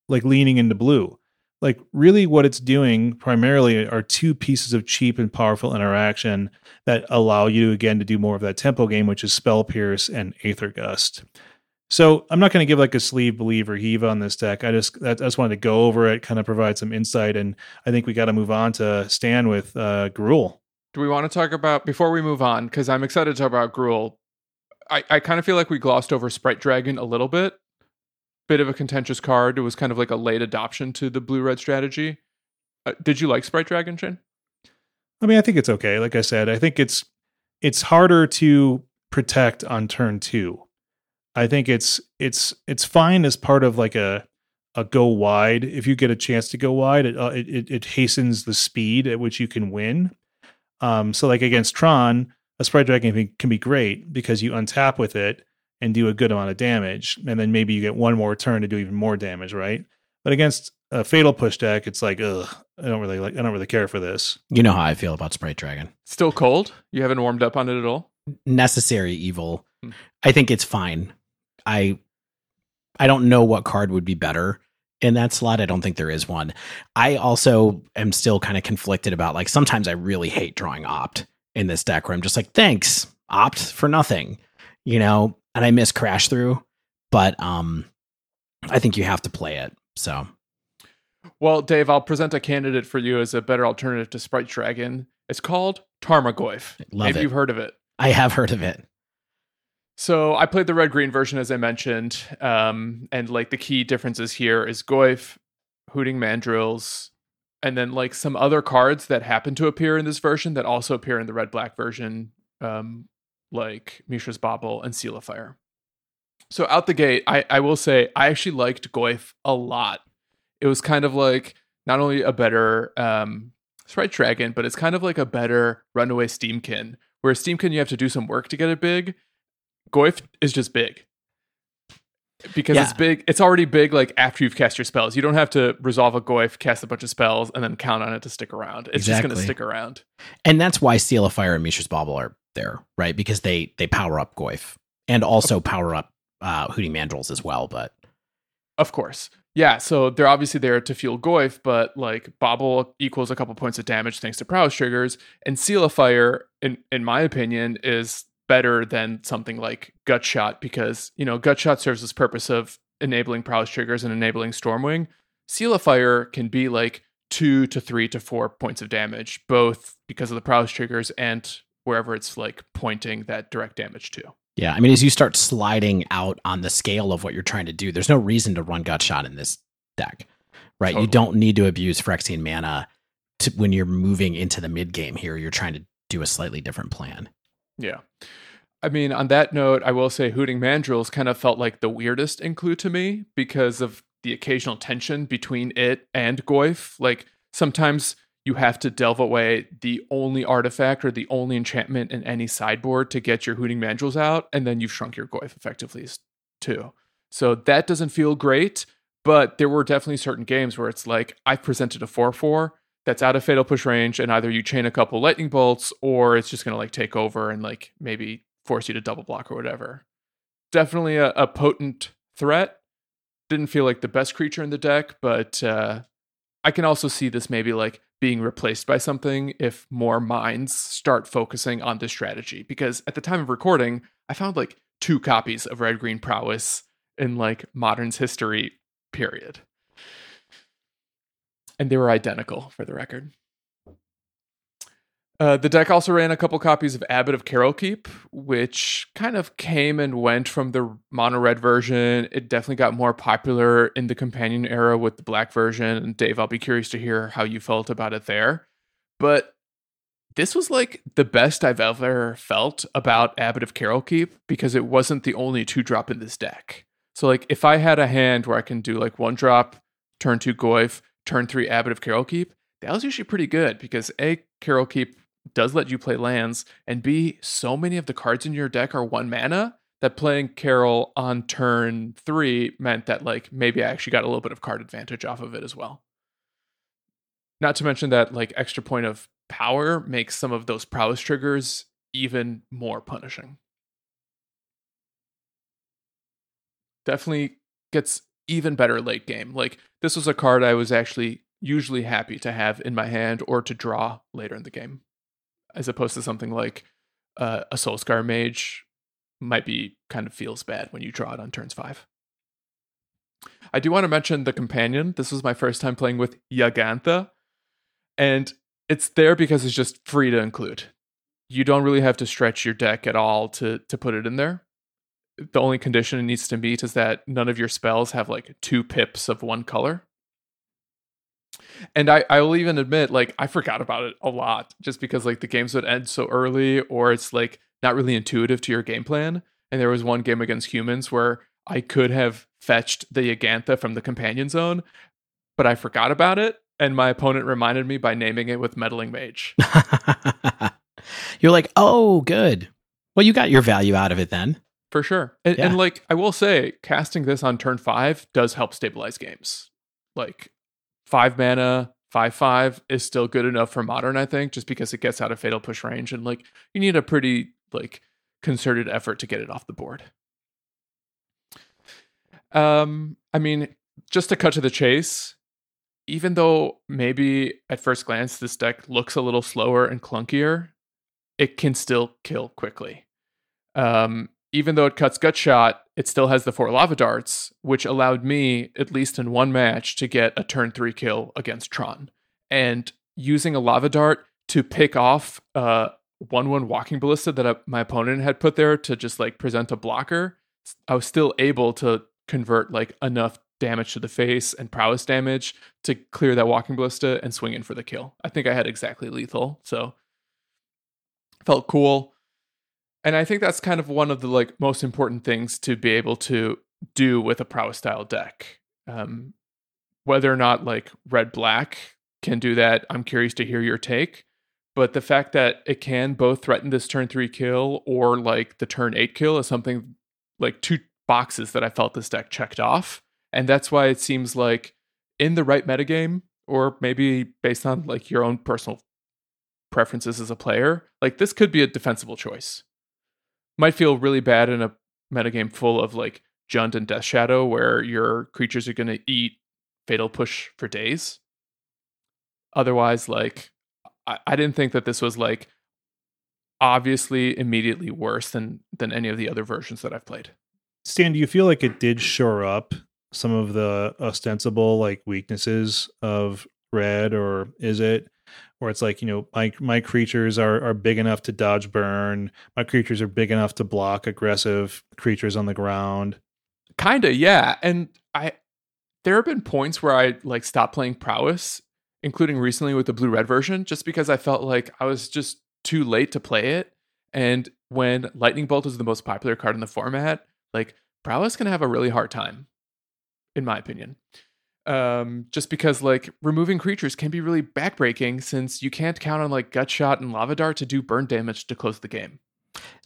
like leaning into blue. Like really what it's doing primarily are two pieces of cheap and powerful interaction that allow you again to do more of that tempo game, which is Spell Pierce and Aether Gust. So I'm not going to give like a sleeve believe or heave on this deck. I just I just wanted to go over it, kind of provide some insight, and I think we got to move on to Stan with uh, Gruul. Do we want to talk about before we move on? Because I'm excited to talk about Gruul. I, I kind of feel like we glossed over Sprite Dragon a little bit. Bit of a contentious card. It was kind of like a late adoption to the blue red strategy. Uh, did you like Sprite Dragon, Shane? I mean, I think it's okay. Like I said, I think it's it's harder to protect on turn two. I think it's it's it's fine as part of like a a go wide. If you get a chance to go wide, it uh, it, it, it hastens the speed at which you can win. Um, so like against Tron, a Sprite Dragon can be, can be great because you untap with it and do a good amount of damage, and then maybe you get one more turn to do even more damage, right? But against a Fatal Push deck, it's like, ugh, I don't really like, I don't really care for this. You know how I feel about Sprite Dragon. Still cold? You haven't warmed up on it at all? Necessary evil. Hmm. I think it's fine. I I don't know what card would be better in that slot. I don't think there is one. I also am still kind of conflicted about like sometimes I really hate drawing opt in this deck where I'm just like, thanks, opt for nothing. You know, and I miss crash through, but um I think you have to play it. So Well, Dave, I'll present a candidate for you as a better alternative to Sprite Dragon. It's called Tarmogoyf. love Maybe it. you've heard of it. I have heard of it. So I played the red green version as I mentioned, um, and like the key differences here is Goyf, Hooting Mandrills, and then like some other cards that happen to appear in this version that also appear in the red black version, um, like Mishra's Bauble and Seal of Fire. So out the gate, I, I will say I actually liked Goyf a lot. It was kind of like not only a better um, Sprite Dragon, but it's kind of like a better Runaway Steamkin. Where Steamkin, you have to do some work to get it big. Goyf is just big. Because it's big, it's already big like after you've cast your spells. You don't have to resolve a Goyf, cast a bunch of spells, and then count on it to stick around. It's just gonna stick around. And that's why Seal of Fire and Mishra's Bauble are there, right? Because they they power up Goyf and also power up uh, Hooting Mandrills as well. But Of course. Yeah, so they're obviously there to fuel Goyf, but like Bauble equals a couple points of damage thanks to prowess triggers, and Seal of Fire, in in my opinion, is better than something like Gut Shot because you know Gut Shot serves this purpose of enabling prowess triggers and enabling Stormwing. Seal of Fire can be like two to three to four points of damage, both because of the prowess triggers and wherever it's like pointing that direct damage to. yeah, I mean, as you start sliding out on the scale of what you're trying to do, there's no reason to run Gut Shot in this deck, right? You don't need to abuse Phyrexian mana to, when you're moving into the mid game here. You're trying to do a slightly different plan. Yeah. I mean, on that note, I will say Hooting Mandrills kind of felt like the weirdest include to me because of the occasional tension between it and Goyf. Like sometimes you have to delve away the only artifact or the only enchantment in any sideboard to get your Hooting Mandrills out, and then you've shrunk your Goyf effectively too. So that doesn't feel great, but there were definitely certain games where it's like I've presented a 4 4 that's out of fatal push range, and either you chain a couple lightning bolts or it's just gonna like take over and like maybe force you to double block or whatever. Definitely a, a potent threat. Didn't feel like the best creature in the deck, but uh, I can also see this maybe like being replaced by something if more minds start focusing on this strategy. Because at the time of recording, I found like two copies of red green prowess in like modern's history period and they were identical for the record uh, the deck also ran a couple copies of Abbot of Keral Keep, which kind of came and went from the mono red version. It definitely got more popular in the companion era with the black version. And Dave, I'll be curious to hear how you felt about it there. But this was like the best I've ever felt about Abbot of Keral Keep because it wasn't the only two drop in this deck. So, like, if I had a hand where I can do like one drop, turn two Goyf, turn three Abbot of Keral Keep, that was usually pretty good because A, Keral Keep does let you play lands, and B, so many of the cards in your deck are one mana that playing Keral on turn three meant that like maybe I actually got a little bit of card advantage off of it as well. Not to mention that like extra point of power makes some of those prowess triggers even more punishing. Definitely gets even better late game. Like this was a card I was actually usually happy to have in my hand or to draw later in the game as opposed to something like uh, a Soulscar Mage might be kind of feels bad when you draw it on turns five. I do want to mention the companion. This was my first time playing with Jegantha, and it's there because it's just free to include. You don't really have to stretch your deck at all to to put it in there. The only condition it needs to meet is that none of your spells have like two pips of one color. And I, I will even admit, like, I forgot about it a lot just because, like, the games would end so early or it's, like, not really intuitive to your game plan. And there was one game against humans where I could have fetched the Jegantha from the companion zone, but I forgot about it. And my opponent reminded me by naming it with Meddling Mage. [LAUGHS] You're like, oh, good. Well, you got your value out of it then. For sure. And, yeah. and like, I will say, casting this on turn five does help stabilize games. Like, five mana, five five is still good enough for modern, I think, just because it gets out of fatal push range and like you need a pretty like concerted effort to get it off the board. Um, I mean, just to cut to the chase, even though maybe at first glance this deck looks a little slower and clunkier, it can still kill quickly. Um, even though it cuts gut shot, it still has the four lava darts, which allowed me, at least in one match, to get a turn three kill against Tron. And using a lava dart to pick off a one one walking ballista that uh, my opponent had put there to just like present a blocker, I was still able to convert like enough damage to the face and prowess damage to clear that walking ballista and swing in for the kill. I think I had exactly lethal, so felt cool and I think that's kind of one of the like most important things to be able to do with a prowess style deck. Um, whether or not like red black can do that, I'm curious to hear your take. But the fact that it can both threaten this turn three kill or like the turn eight kill is something like two boxes that I felt this deck checked off. And that's why it seems like in the right metagame, or maybe based on like your own personal preferences as a player, like this could be a defensible choice might feel really bad in a metagame full of like Jund and Death Shadow, where your creatures are going to eat Fatal Push for days. Otherwise, like, I, I didn't think that this was like obviously immediately worse than than any of the other versions that I've played. Stan, do you feel like it did shore up some of the ostensible like weaknesses of red, or is it where it's like you know my my creatures are are big enough to dodge burn. My creatures are big enough to block aggressive creatures on the ground. Kinda yeah. And i there have been points where i like stopped playing prowess including recently with the blue red version just because i felt like i was just too late to play it. And when lightning bolt is the most popular card in the format like prowess can have a really hard time in my opinion um, just because like removing creatures can be really backbreaking since you can't count on like gut shot and lava dart to do burn damage to close the game.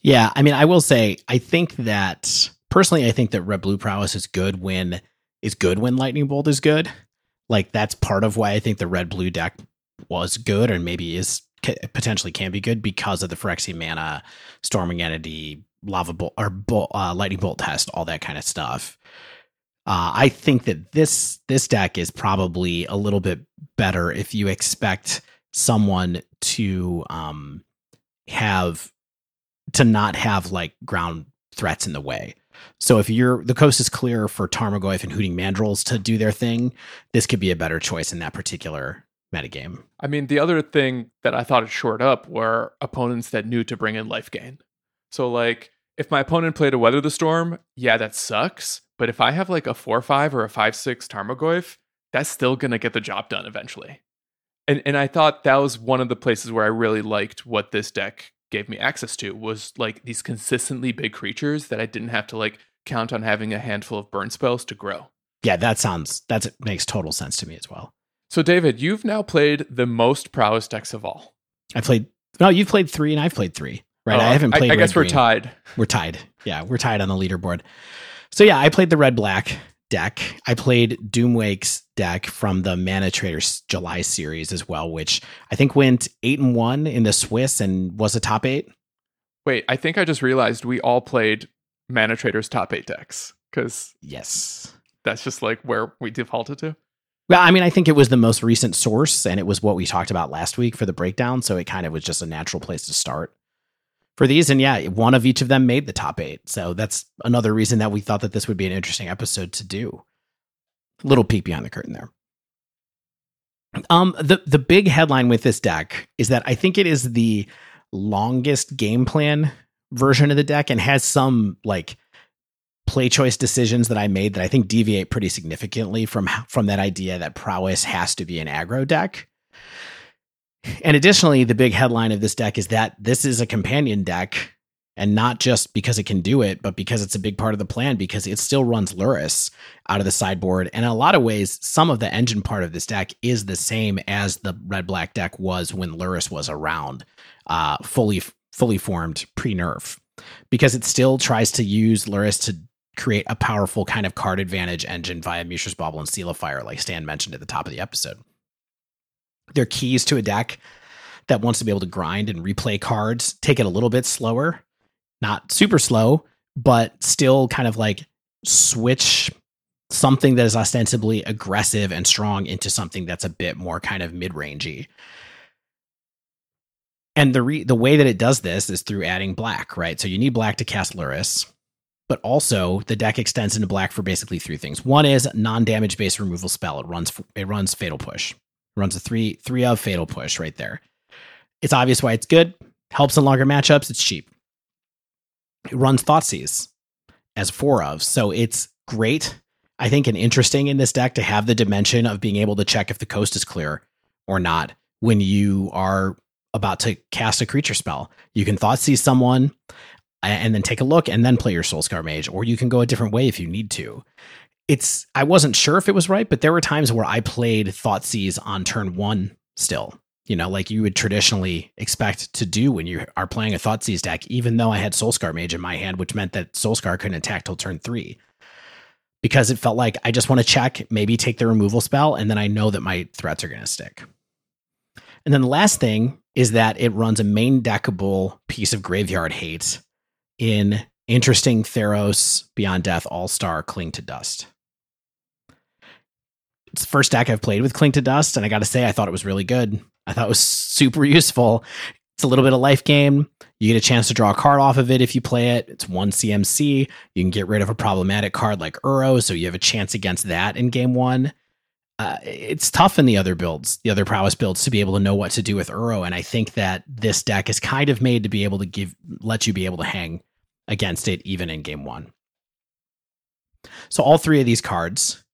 Yeah, I mean, I will say, I think that personally, I think that red blue prowess is good when is good when lightning bolt is good. Like that's part of why I think the red blue deck was good and maybe is potentially can be good because of the Phyrexian mana, stormwing entity, lava bolt or bolt, uh, lightning bolt test, all that kind of stuff. Uh, I think that this this deck is probably a little bit better if you expect someone to um, have to not have like ground threats in the way. So if you're the coast is clear for Tarmogoyf and Hooting Mandrills to do their thing, this could be a better choice in that particular metagame. I mean, the other thing that I thought it shored up were opponents that knew to bring in life gain. So, like, if my opponent played a Weather the Storm, yeah, that sucks. But if I have like a 4 5 or a 5 6 Tarmogoyf, that's still going to get the job done eventually. And, and I thought that was one of the places where I really liked what this deck gave me access to was like these consistently big creatures that I didn't have to like count on having a handful of burn spells to grow. Yeah, that sounds that makes total sense to me as well. So David, you've now played the most prowess decks of all. I played no, you've played three and I've played three. Right. Oh, I haven't played. I, I guess we're tied. We're tied. Yeah, we're tied on the leaderboard. So yeah, I played the red black deck. I played Doomwake's deck from the ManaTraders July series as well, which I think went eight and one in the Swiss and was a top eight. Wait, I think I just realized we all played ManaTraders top eight decks because yes, that's just like where we defaulted to. Well, I mean, I think it was the most recent source, and it was what we talked about last week for the breakdown. So it kind of was just a natural place to start for these. And yeah, one of each of them made the top eight. So that's another reason that we thought that this would be an interesting episode to do. A little peek behind the curtain there. Um, the the big headline with this deck is that I think it is the longest game plan version of the deck and has some like play choice decisions that I made that I think deviate pretty significantly from from that idea that prowess has to be an aggro deck. And additionally, the big headline of this deck is that this is a companion deck, and not just because it can do it, but because it's a big part of the plan, because it still runs Lurrus out of the sideboard. And in a lot of ways, some of the engine part of this deck is the same as the red black deck was when Lurrus was around, uh, fully fully formed pre nerf, because it still tries to use Lurrus to create a powerful kind of card advantage engine via Mishra's Bauble and Seal of Fire, like Stan mentioned at the top of the episode. They're keys to a deck that wants to be able to grind and replay cards, take it a little bit slower, not super slow, but still kind of like switch something that is ostensibly aggressive and strong into something that's a bit more kind of mid-rangey. And the re- the way that it does this is through adding black, right? So you need black to cast Lurrus, but also the deck extends into black for basically three things. One is non-damage based removal spell. It runs it runs Fatal Push runs a three three of fatal push right there. It's obvious why it's good. Helps in longer matchups. It's cheap. It runs Thoughtseize as four of, so it's great. I think and interesting in this deck to have the dimension of being able to check if the coast is clear or not when you are about to cast a creature spell. You can Thoughtseize someone and then take a look and then play your Soulscar Mage, or you can go a different way if you need to it's I wasn't sure if it was right, but there were times where I played Thoughtseize on turn one still. You know, like you would traditionally expect to do when you are playing a Thoughtseize deck, even though I had Soulscar Mage in my hand, which meant that Soulscar couldn't attack till turn three. Because it felt like I just want to check, maybe take the removal spell, and then I know that my threats are going to stick. And then the last thing is that it runs a main deckable piece of graveyard hate in interesting Theros Beyond Death All Star Cling to Dust first deck I've played with Cling to Dust, and I got to say, I thought it was really good. I thought it was super [LAUGHS] useful. It's a little bit of life game. You get a chance to draw a card off of it if you play it. It's one CMC. You can get rid of a problematic card like Uro, so you have a chance against that in game one. Uh, it's tough in the other builds, the other prowess builds, to be able to know what to do with Uro, and I think that this deck is kind of made to be able to give let you be able to hang against it even in game one. So all three of these cards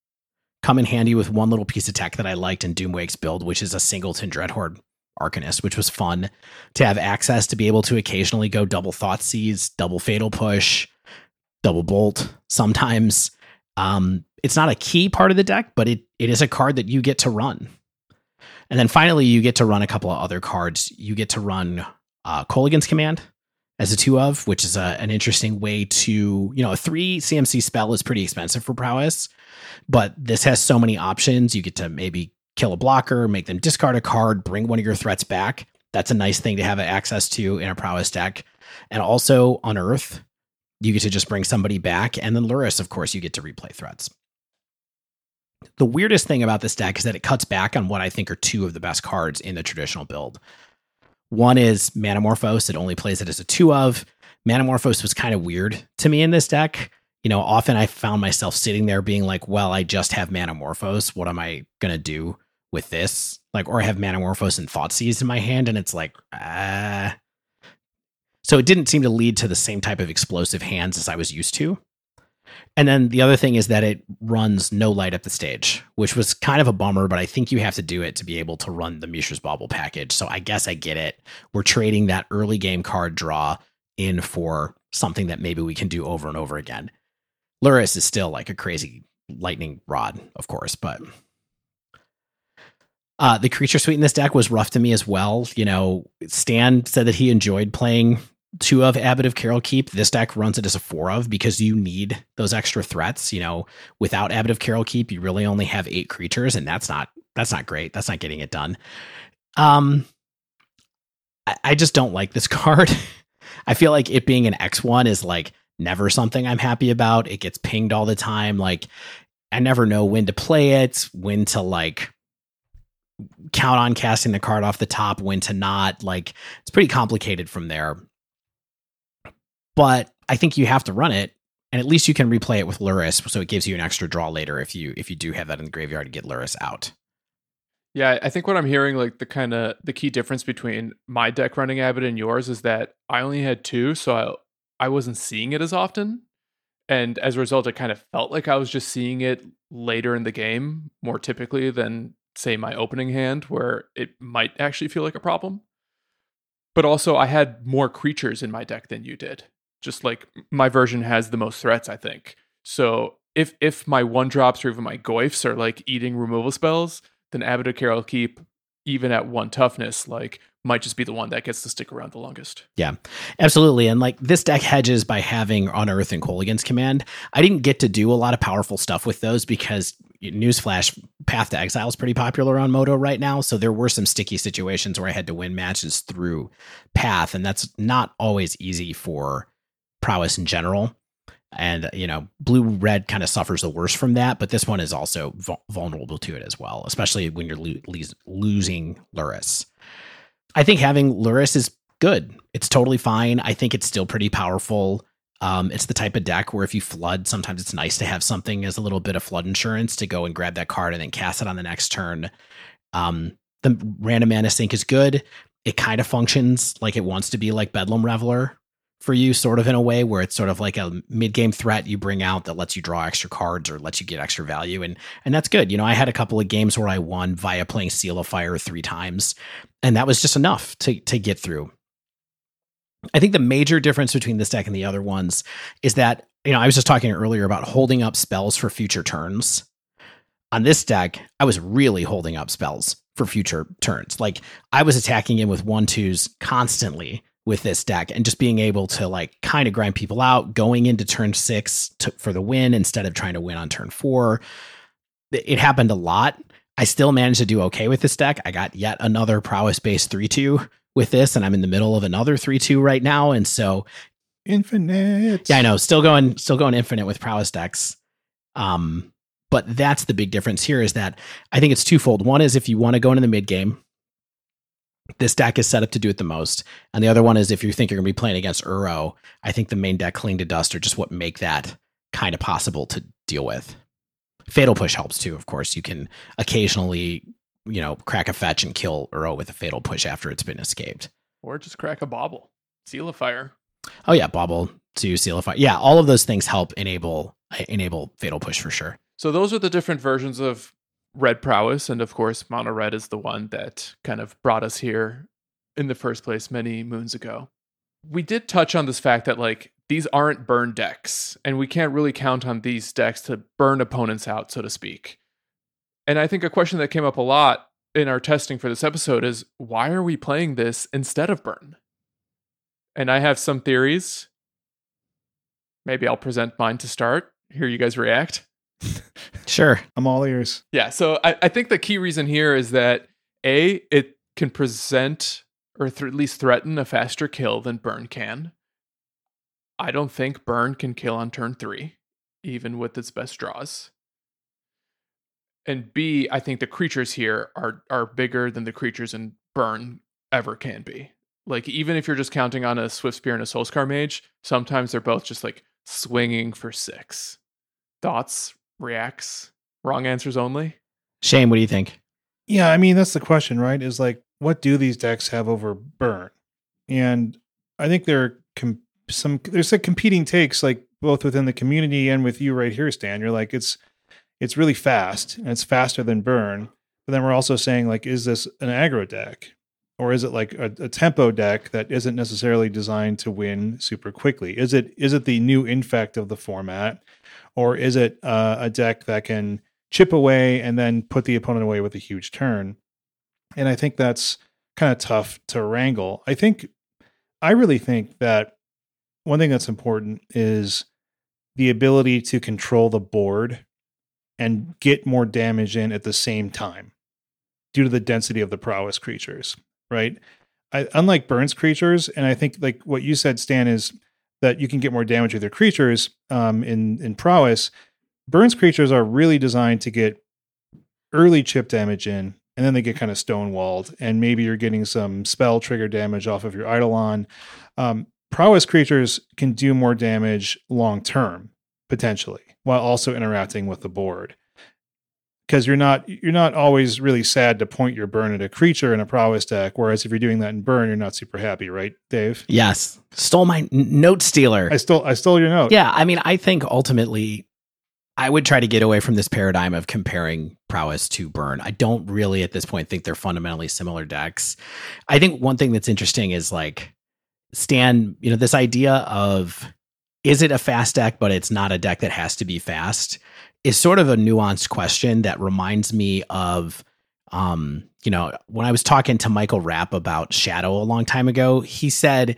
come in handy with one little piece of tech that I liked in Doomwake's build, which is a singleton Dreadhorde Arcanist, which was fun to have access to be able to occasionally go double Thought Thoughtseize, double Fatal Push, double Bolt sometimes. Um, it's not a key part of the deck, but it, it is a card that you get to run. And then finally, you get to run a couple of other cards. You get to run uh, Command as a two of, which is a, an interesting way to, you know, a three CMC spell is pretty expensive for prowess. But this has so many options. You get to maybe kill a blocker, make them discard a card, bring one of your threats back. That's a nice thing to have access to in a prowess deck. And also Unearth, you get to just bring somebody back. And then Lurrus, of course, you get to replay threats. The weirdest thing about this deck is that it cuts back on what I think are two of the best cards in the traditional build. One is Manamorphose, it only plays it as a two of. Manamorphose was kind of weird to me in this deck. You know, often I found myself sitting there being like, well, I just have Manamorphose. What am I going to do with this? Like, or I have Manamorphose and Thoughtseize in my hand, and it's like, ah. So it didn't seem to lead to the same type of explosive hands as I was used to. And then the other thing is that it runs no light up the stage, which was kind of a bummer, but I think you have to do it to be able to run the Mishra's Bauble package. So I guess I get it. We're trading that early game card draw in for something that maybe we can do over and over again. Lurrus is still like a crazy lightning rod, of course, but uh, the creature suite in this deck was rough to me as well. You know, Stan said that he enjoyed playing two of Abbot of Keral Keep. This deck runs it as a four of because you need those extra threats. You know, without Abbot of Keral Keep, you really only have eight creatures, and that's not that's not great. That's not getting it done. Um, I, I just don't like this [LAUGHS] card. I feel like it being an X1 is like never something I'm happy about. It gets pinged all the time. Like I never know when to play it, when to like count on casting the card off the top, when to not. Like it's pretty complicated from there. But I think you have to run it, and at least you can replay it with Lurrus, so it gives you an extra draw later if you if you do have that in the graveyard to get Lurrus out. Yeah, I think what I'm hearing, like the kind of the key difference between my deck running Abbot and yours, is that I only had two, so I I wasn't seeing it as often, and as a result, it kind of felt like I was just seeing it later in the game more typically than say my opening hand, where it might actually feel like a problem. But also, I had more creatures in my deck than you did. Just like my version has the most threats, I think. So if if my one drops or even my Goyfs are like eating removal spells then of Keral Keep, even at one toughness, like might just be the one that gets to stick around the longest. Yeah, absolutely. And like this deck hedges by having Unearth and Kolaghan's Command. I didn't get to do a lot of powerful stuff with those because newsflash, Path to Exile is pretty popular on MODO right now. So there were some sticky situations where I had to win matches through Path, and that's not always easy for prowess in general. And you know blue red kind of suffers the worst from that but this one is also vulnerable to it as well especially when you're lo- lo- losing Lurrus. i think having Lurrus is good. It's totally fine. I think it's still pretty powerful. Um, it's the type of deck where if you flood sometimes it's nice to have something as a little bit of flood insurance to go and grab that card and then cast it on the next turn. Um, the random mana sink is good. It kind of functions like it wants to be like bedlam reveler for you, sort of in a way where it's sort of like a mid game threat you bring out that lets you draw extra cards or lets you get extra value, and and that's good. You know, I had a couple of games where I won via playing Seal of Fire three times, and that was just enough to to get through. I think the major difference between this deck and the other ones is that you know I was just talking earlier about holding up spells for future turns. On this deck, I was really holding up spells for future turns. Like I was attacking him with one twos constantly with this deck and just being able to like kind of grind people out going into turn six to, for the win instead of trying to win on turn four. It happened a lot. I still managed to do okay with this deck. I got yet another prowess based 3 2 with this, and I'm in the middle of another 3 2 right now. And so infinite. Yeah, I know. Still going, still going infinite with prowess decks. Um, but that's the big difference here is that I think it's twofold. One is if you want to go into the mid game, this deck is set up to do it the most. And the other one is if you think you're going to be playing against Uro, I think the main deck Cling to Dust are just what make that kind of possible to deal with. Fatal Push helps too, of course. You can occasionally, you know, crack a fetch and kill Uro with a Fatal Push after it's been escaped. Or just crack a Bauble. Seal of Fire. Oh yeah, Bauble to Seal of Fire. Yeah, all of those things help enable enable Fatal Push for sure. So those are the different versions of red prowess, and of course, mono red is the one that kind of brought us here in the first place many moons ago. We did touch on this fact that like these aren't burn decks, and we can't really count on these decks to burn opponents out, so to speak. And I think a question that came up a lot in our testing for this episode is why are we playing this instead of burn? And I have some theories. Maybe I'll present mine to start. Hear you guys react. Sure. [LAUGHS] I'm all ears. Yeah. So I, I think the key reason here is that A, it can present or th- at least threaten a faster kill than Burn can. I don't think Burn can kill on turn three, even with its best draws. And B, I think the creatures here are are bigger than the creatures in Burn ever can be. Like even if you're just counting on a Swift Spear and a Soulscar Mage, sometimes they're both just like swinging for six. Thoughts, reacts, wrong answers only. Shane, what do you think? Yeah, I mean that's the question, right? Is like, what do these decks have over burn? And I think there are com- some there's like competing takes, like both within the community and with you right here, Stan. You're like, it's it's really fast and it's faster than burn. But then we're also saying like, is this an aggro deck? Or is it like a, a tempo deck that isn't necessarily designed to win super quickly? Is it is it the new infect of the format, or is it uh, a deck that can chip away and then put the opponent away with a huge turn? And I think that's kind of tough to wrangle. I think I really think that one thing that's important is the ability to control the board and get more damage in at the same time due to the density of the prowess creatures, right? I, unlike Burns creatures, and I think like what you said, Stan, is that you can get more damage with your creatures um, in in prowess. Burns creatures are really designed to get early chip damage in, and then they get kind of stonewalled, and maybe you're getting some spell trigger damage off of your Eidolon. Um, prowess creatures can do more damage long term, potentially, while also interacting with the board. Because you're not you're not always really sad to point your burn at a creature in a prowess deck, whereas if you're doing that in burn, you're not super happy, right, Dave? Yes. Stole my n- note stealer. I stole I stole your note. Yeah, I mean, I think ultimately I would try to get away from this paradigm of comparing prowess to burn. I don't really at this point think they're fundamentally similar decks. I think one thing that's interesting is like Stan, you know, this idea of is it a fast deck, but it's not a deck that has to be fast is sort of a nuanced question that reminds me of um, you know, when I was talking to Michael Rapp about Shadow a long time ago, he said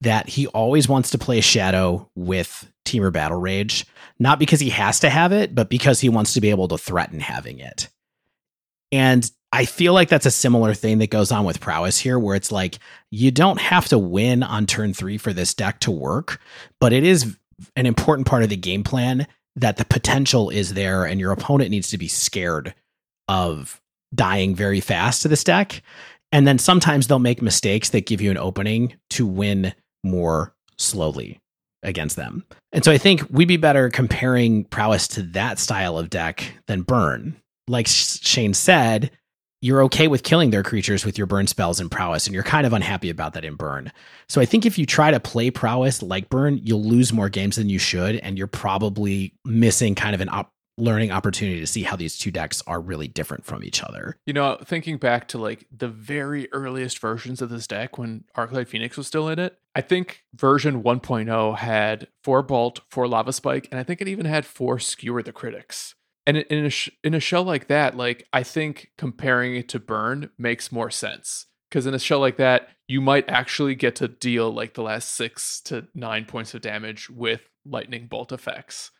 that he always wants to play Shadow with Temur Battle Rage, not because he has to have it, but because he wants to be able to threaten having it. And I feel like that's a similar thing that goes on with prowess here, where it's like you don't have to win on turn three for this deck to work, but it is an important part of the game plan that the potential is there, and your opponent needs to be scared of dying very fast to this deck. And then sometimes they'll make mistakes that give you an opening to win more slowly against them. And so I think we'd be better comparing prowess to that style of deck than burn. Like Shane said, you're okay with killing their creatures with your burn spells and prowess, and you're kind of unhappy about that in burn. So I think if you try to play prowess like burn, you'll lose more games than you should, and you're probably missing kind of an op- learning opportunity to see how these two decks are really different from each other. You know, thinking back to like the very earliest versions of this deck when Arclight Phoenix was still in it, I think version 1.0 had four Bolt, four Lava Spike, and I think it even had four Skewer the Critics. And in a sh- in a shell like that, like I think comparing it to Burn makes more sense because in a shell like that, you might actually get to deal like the last six to nine points of damage with lightning bolt effects,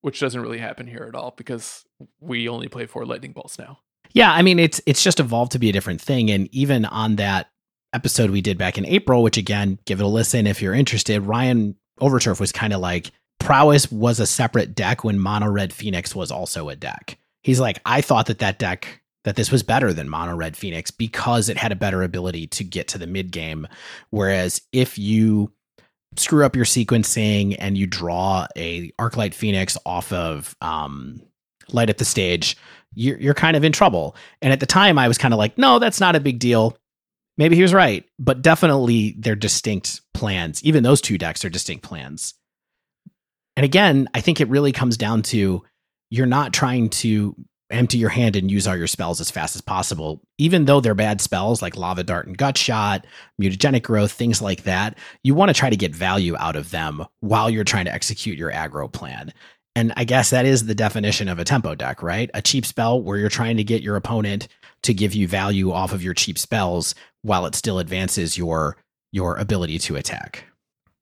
which doesn't really happen here at all because we only play four lightning bolts now. Yeah, I mean it's it's just evolved to be a different thing, and even on that episode we did back in April, which again, give it a listen if you're interested. Ryan Overturf was kind of like prowess was a separate deck when mono red phoenix was also a deck. He's like i thought that that deck that this was better than mono red phoenix because it had a better ability to get to the mid game. Whereas if you screw up your sequencing and you draw a arclight phoenix off of um, Light Up the Stage you're, you're kind of in trouble. And at the time i was kind of like no that's not a big deal. Maybe he was right. But definitely they're distinct plans. Even those two decks are distinct plans and again, I think it really comes down to you're not trying to empty your hand and use all your spells as fast as possible. Even though they're bad spells like Lava Dart and Gut Shot, Mutagenic Growth, things like that, you want to try to get value out of them while you're trying to execute your aggro plan. And I guess that is the definition of a tempo deck, right? A cheap spell where you're trying to get your opponent to give you value off of your cheap spells while it still advances your your ability to attack.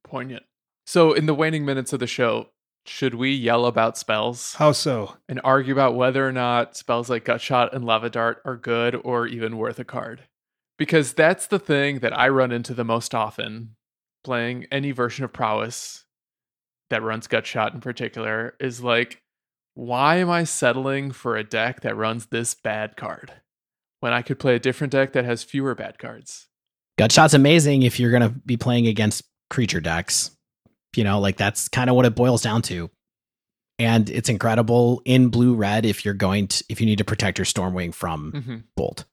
Poignant. So, in the waning minutes of the show, should we yell about spells How so? and argue about whether or not spells like Gutshot and Lava Dart are good or even worth a card? Because that's the thing that I run into the most often playing any version of Prowess that runs Gutshot in particular is like, why am I settling for a deck that runs this bad card when I could play a different deck that has fewer bad cards? Gutshot's amazing if you're going to be playing against creature decks. You know, like that's kind of what it boils down to. And it's incredible in blue red if you're going to if you need to protect your Stormwing from hmm Bolt.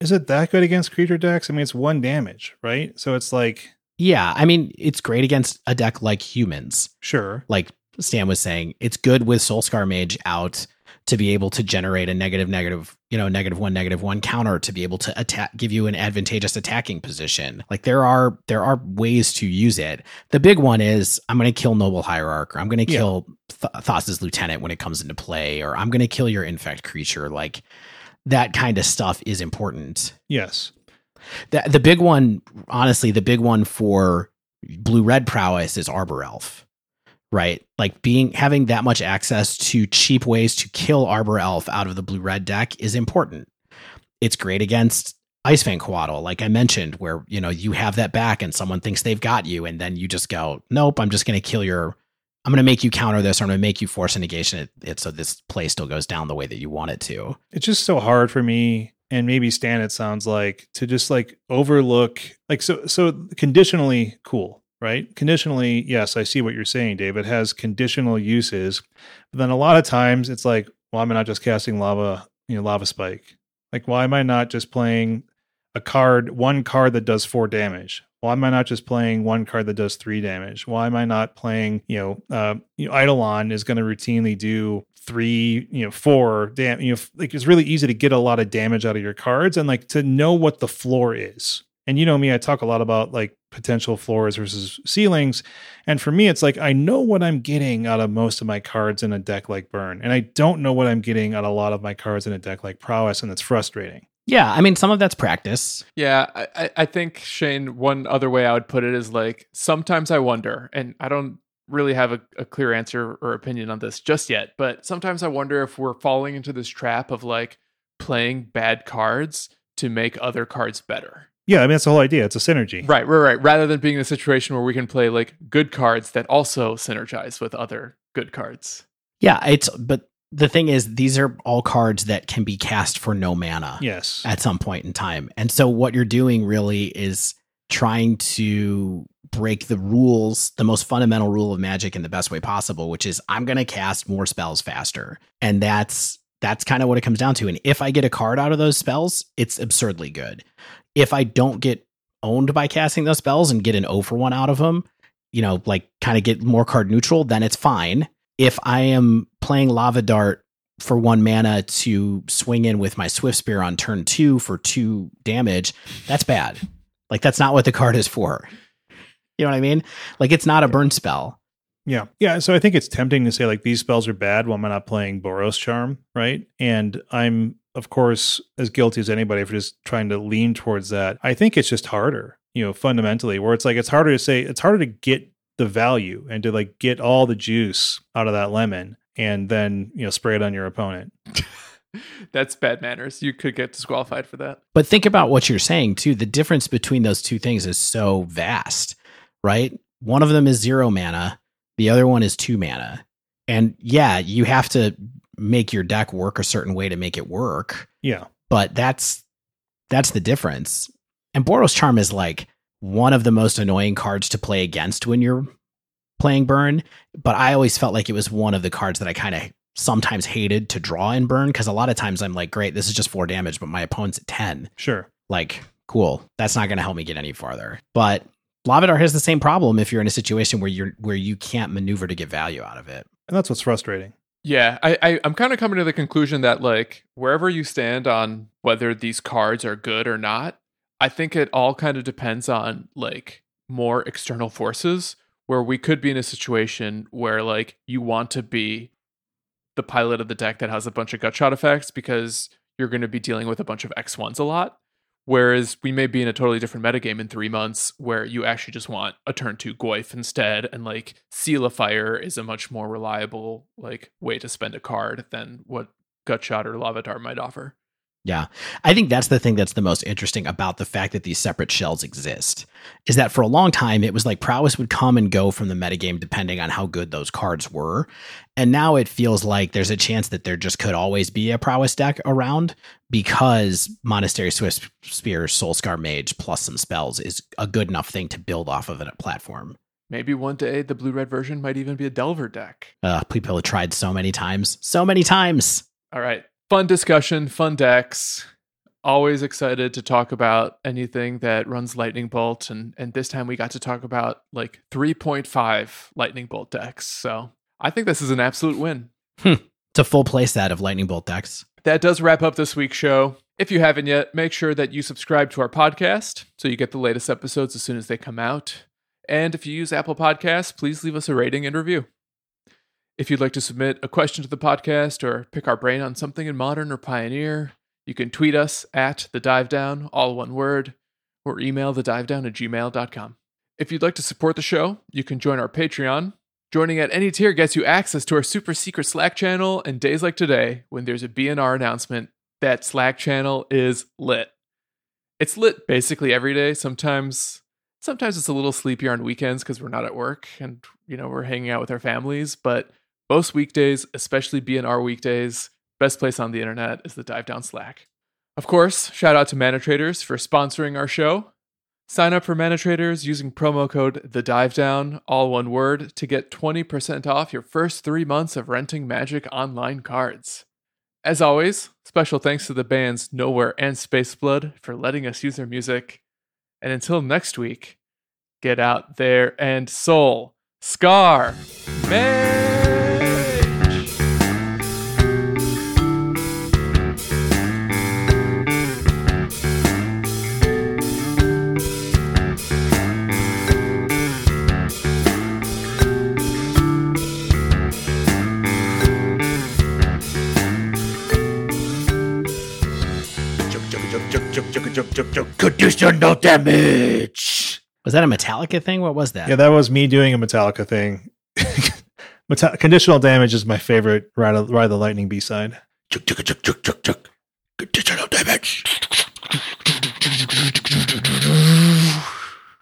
Is it that good against creature decks? I mean, it's one damage, right? So it's like, Yeah, I mean, it's great against a deck like humans. sure. Like Stan was saying, it's good with Soulscar Mage out to be able to generate a negative, negative, you know, negative one, negative one counter to be able to attack, give you an advantageous attacking position. Like there are there are ways to use it. The big one is I'm going to kill Noble Hierarch, or I'm going to Yeah. kill Th- Thalia's Lieutenant when it comes into play, or I'm going to kill your infect creature. Like that kind of stuff is important. Yes. The the big one, honestly, the big one for blue red prowess is Arbor Elf. Right? Like being having that much access to cheap ways to kill Arbor Elf out of the blue red deck is important. It's great against Ice Fang Coatl, like I mentioned, where you know you have that back and someone thinks they've got you, and then you just go, Nope, I'm just gonna kill your I'm gonna make you counter this, or I'm gonna make you Force of Negation it, it so this play still goes down the way that you want it to. It's just so hard for me and maybe Stan it sounds like to just like overlook like so so conditionally cool, right? Conditionally, yes, I see what you're saying, Dave. It has conditional uses. But then a lot of times it's like, well, am I not just casting lava, you know, lava spike? Like, why am I not just playing a card, one card that does four damage? Why am I not just playing one card that does three damage? Why am I not playing, you know, uh, you know, Eidolon is going to routinely do three, you know, four damn, you know, like it's really easy to get a lot of damage out of your cards and like to know what the floor is. And you know me, I talk a lot about like potential floors versus ceilings. And for me, it's like I know what I'm getting out of most of my cards in a deck like Burn. And I don't know what I'm getting out of a lot of my cards in a deck like Prowess, and it's frustrating. Yeah, I mean some of that's practice. Yeah, I, I- I think Shane. One other way I would put it is like sometimes I wonder, and I don't really have a, a clear answer or opinion on this just yet, but sometimes I wonder if we're falling into this trap of like playing bad cards to make other cards better. Yeah, I mean that's the whole idea. It's a synergy. Right, right, right. Rather than being in a situation where we can play like good cards that also synergize with other good cards. Yeah, it's but the thing is these are all cards that can be cast for no mana Yes. at some point in time. And so what you're doing really is trying to break the rules, the most fundamental rule of magic in the best way possible, which is I'm going to cast more spells faster. And that's that's kind of what it comes down to. And if I get a card out of those spells, it's absurdly good. If I don't get owned by casting those spells and get an O for one out of them, you know, like kind of get more card neutral, then it's fine. If I am playing Lava Dart for one mana to swing in with my Swift Spear on turn two for two damage, that's bad. Like that's not what the card is for. You know what I mean? Like it's not a burn spell. Yeah. Yeah. So I think it's tempting to say like these spells are bad when I'm not playing Boros Charm, right? And I'm, of course, as guilty as anybody for just trying to lean towards that. I think it's just harder, you know, fundamentally, where it's like it's harder to say, it's harder to get the value and to like get all the juice out of that lemon and then, you know, spray it on your opponent. [LAUGHS] That's bad manners. You could get disqualified for that. But think about what you're saying too. The difference between those two things is so vast, right? One of them is zero mana, the other one is two mana. And yeah, you have to make your deck work a certain way to make it work, Yeah. but that's that's the difference. And Boros Charm is like one of the most annoying cards to play against when you're playing burn, but I always felt like it was one of the cards that I kind of sometimes hated to draw in burn because a lot of times I'm like, great, this is just four damage, but my opponent's at 10 Sure. like cool that's not going to help me get any farther but Lava Dart has the same problem if you're in a situation where you're where you can't maneuver to get value out of it And that's what's frustrating. Yeah, I, I I'm kind of coming to the conclusion that like wherever you stand on whether these cards are good or not, I think it all kind of depends on like more external forces where we could be in a situation where like you want to be the pilot of the deck that has a bunch of gut shot effects because you're going to be dealing with a bunch of X1s a lot. Whereas we may be in a totally different metagame in three months where you actually just want a turn two Goyf instead, and like Seal of Fire is a much more reliable like way to spend a card than what Gutshot or Lava Dart might offer. Yeah. I think that's the thing that's the most interesting about the fact that these separate shells exist. Is that for a long time it was like prowess would come and go from the metagame depending on how good those cards were. And now it feels like there's a chance that there just could always be a prowess deck around because Monastery Swift Spear, Soulscar Mage plus some spells is a good enough thing to build off of a platform. Maybe one day the blue red version might even be a Delver deck. Uh, people have tried so many times. So many times. All right. Fun discussion, fun decks. Always excited to talk about anything that runs Lightning Bolt. And, and this time we got to talk about like 3.5 Lightning Bolt decks. So I think this is an absolute win. Hmm. It's a full of Lightning Bolt decks. That does wrap up this week's show. If you haven't yet, make sure that you subscribe to our podcast so you get the latest episodes as soon as they come out. And if you use Apple Podcasts, please leave us a rating and review. If you'd like to submit a question to the podcast or pick our brain on something in modern or pioneer, you can tweet us at the dive down, all one word, or email the dive down at gmail.com. If you'd like to support the show, you can join our Patreon. Joining at any tier gets you access to our super secret Slack channel, and days like today, when there's a BNR announcement, that Slack channel is lit. It's lit basically every day. Sometimes sometimes it's a little sleepier on weekends because we're not at work and you know we're hanging out with our families but most weekdays especially bnr weekdays best place on the internet is the dive down slack. Of course shout out to ManaTraders for sponsoring our show. Sign up for ManaTraders using promo code the dive down all one word to get 20% off your first three months of renting magic online cards. As always special thanks to the bands nowhere and space blood for letting us use their music. And until next week, get out there and soul, scar, mage. Conditional damage. Was that a Metallica thing? What was that? Yeah, that was me doing a Metallica thing. [LAUGHS] Meta- conditional damage is my favorite Ride of, Ride of the Lightning B side. Conditional damage.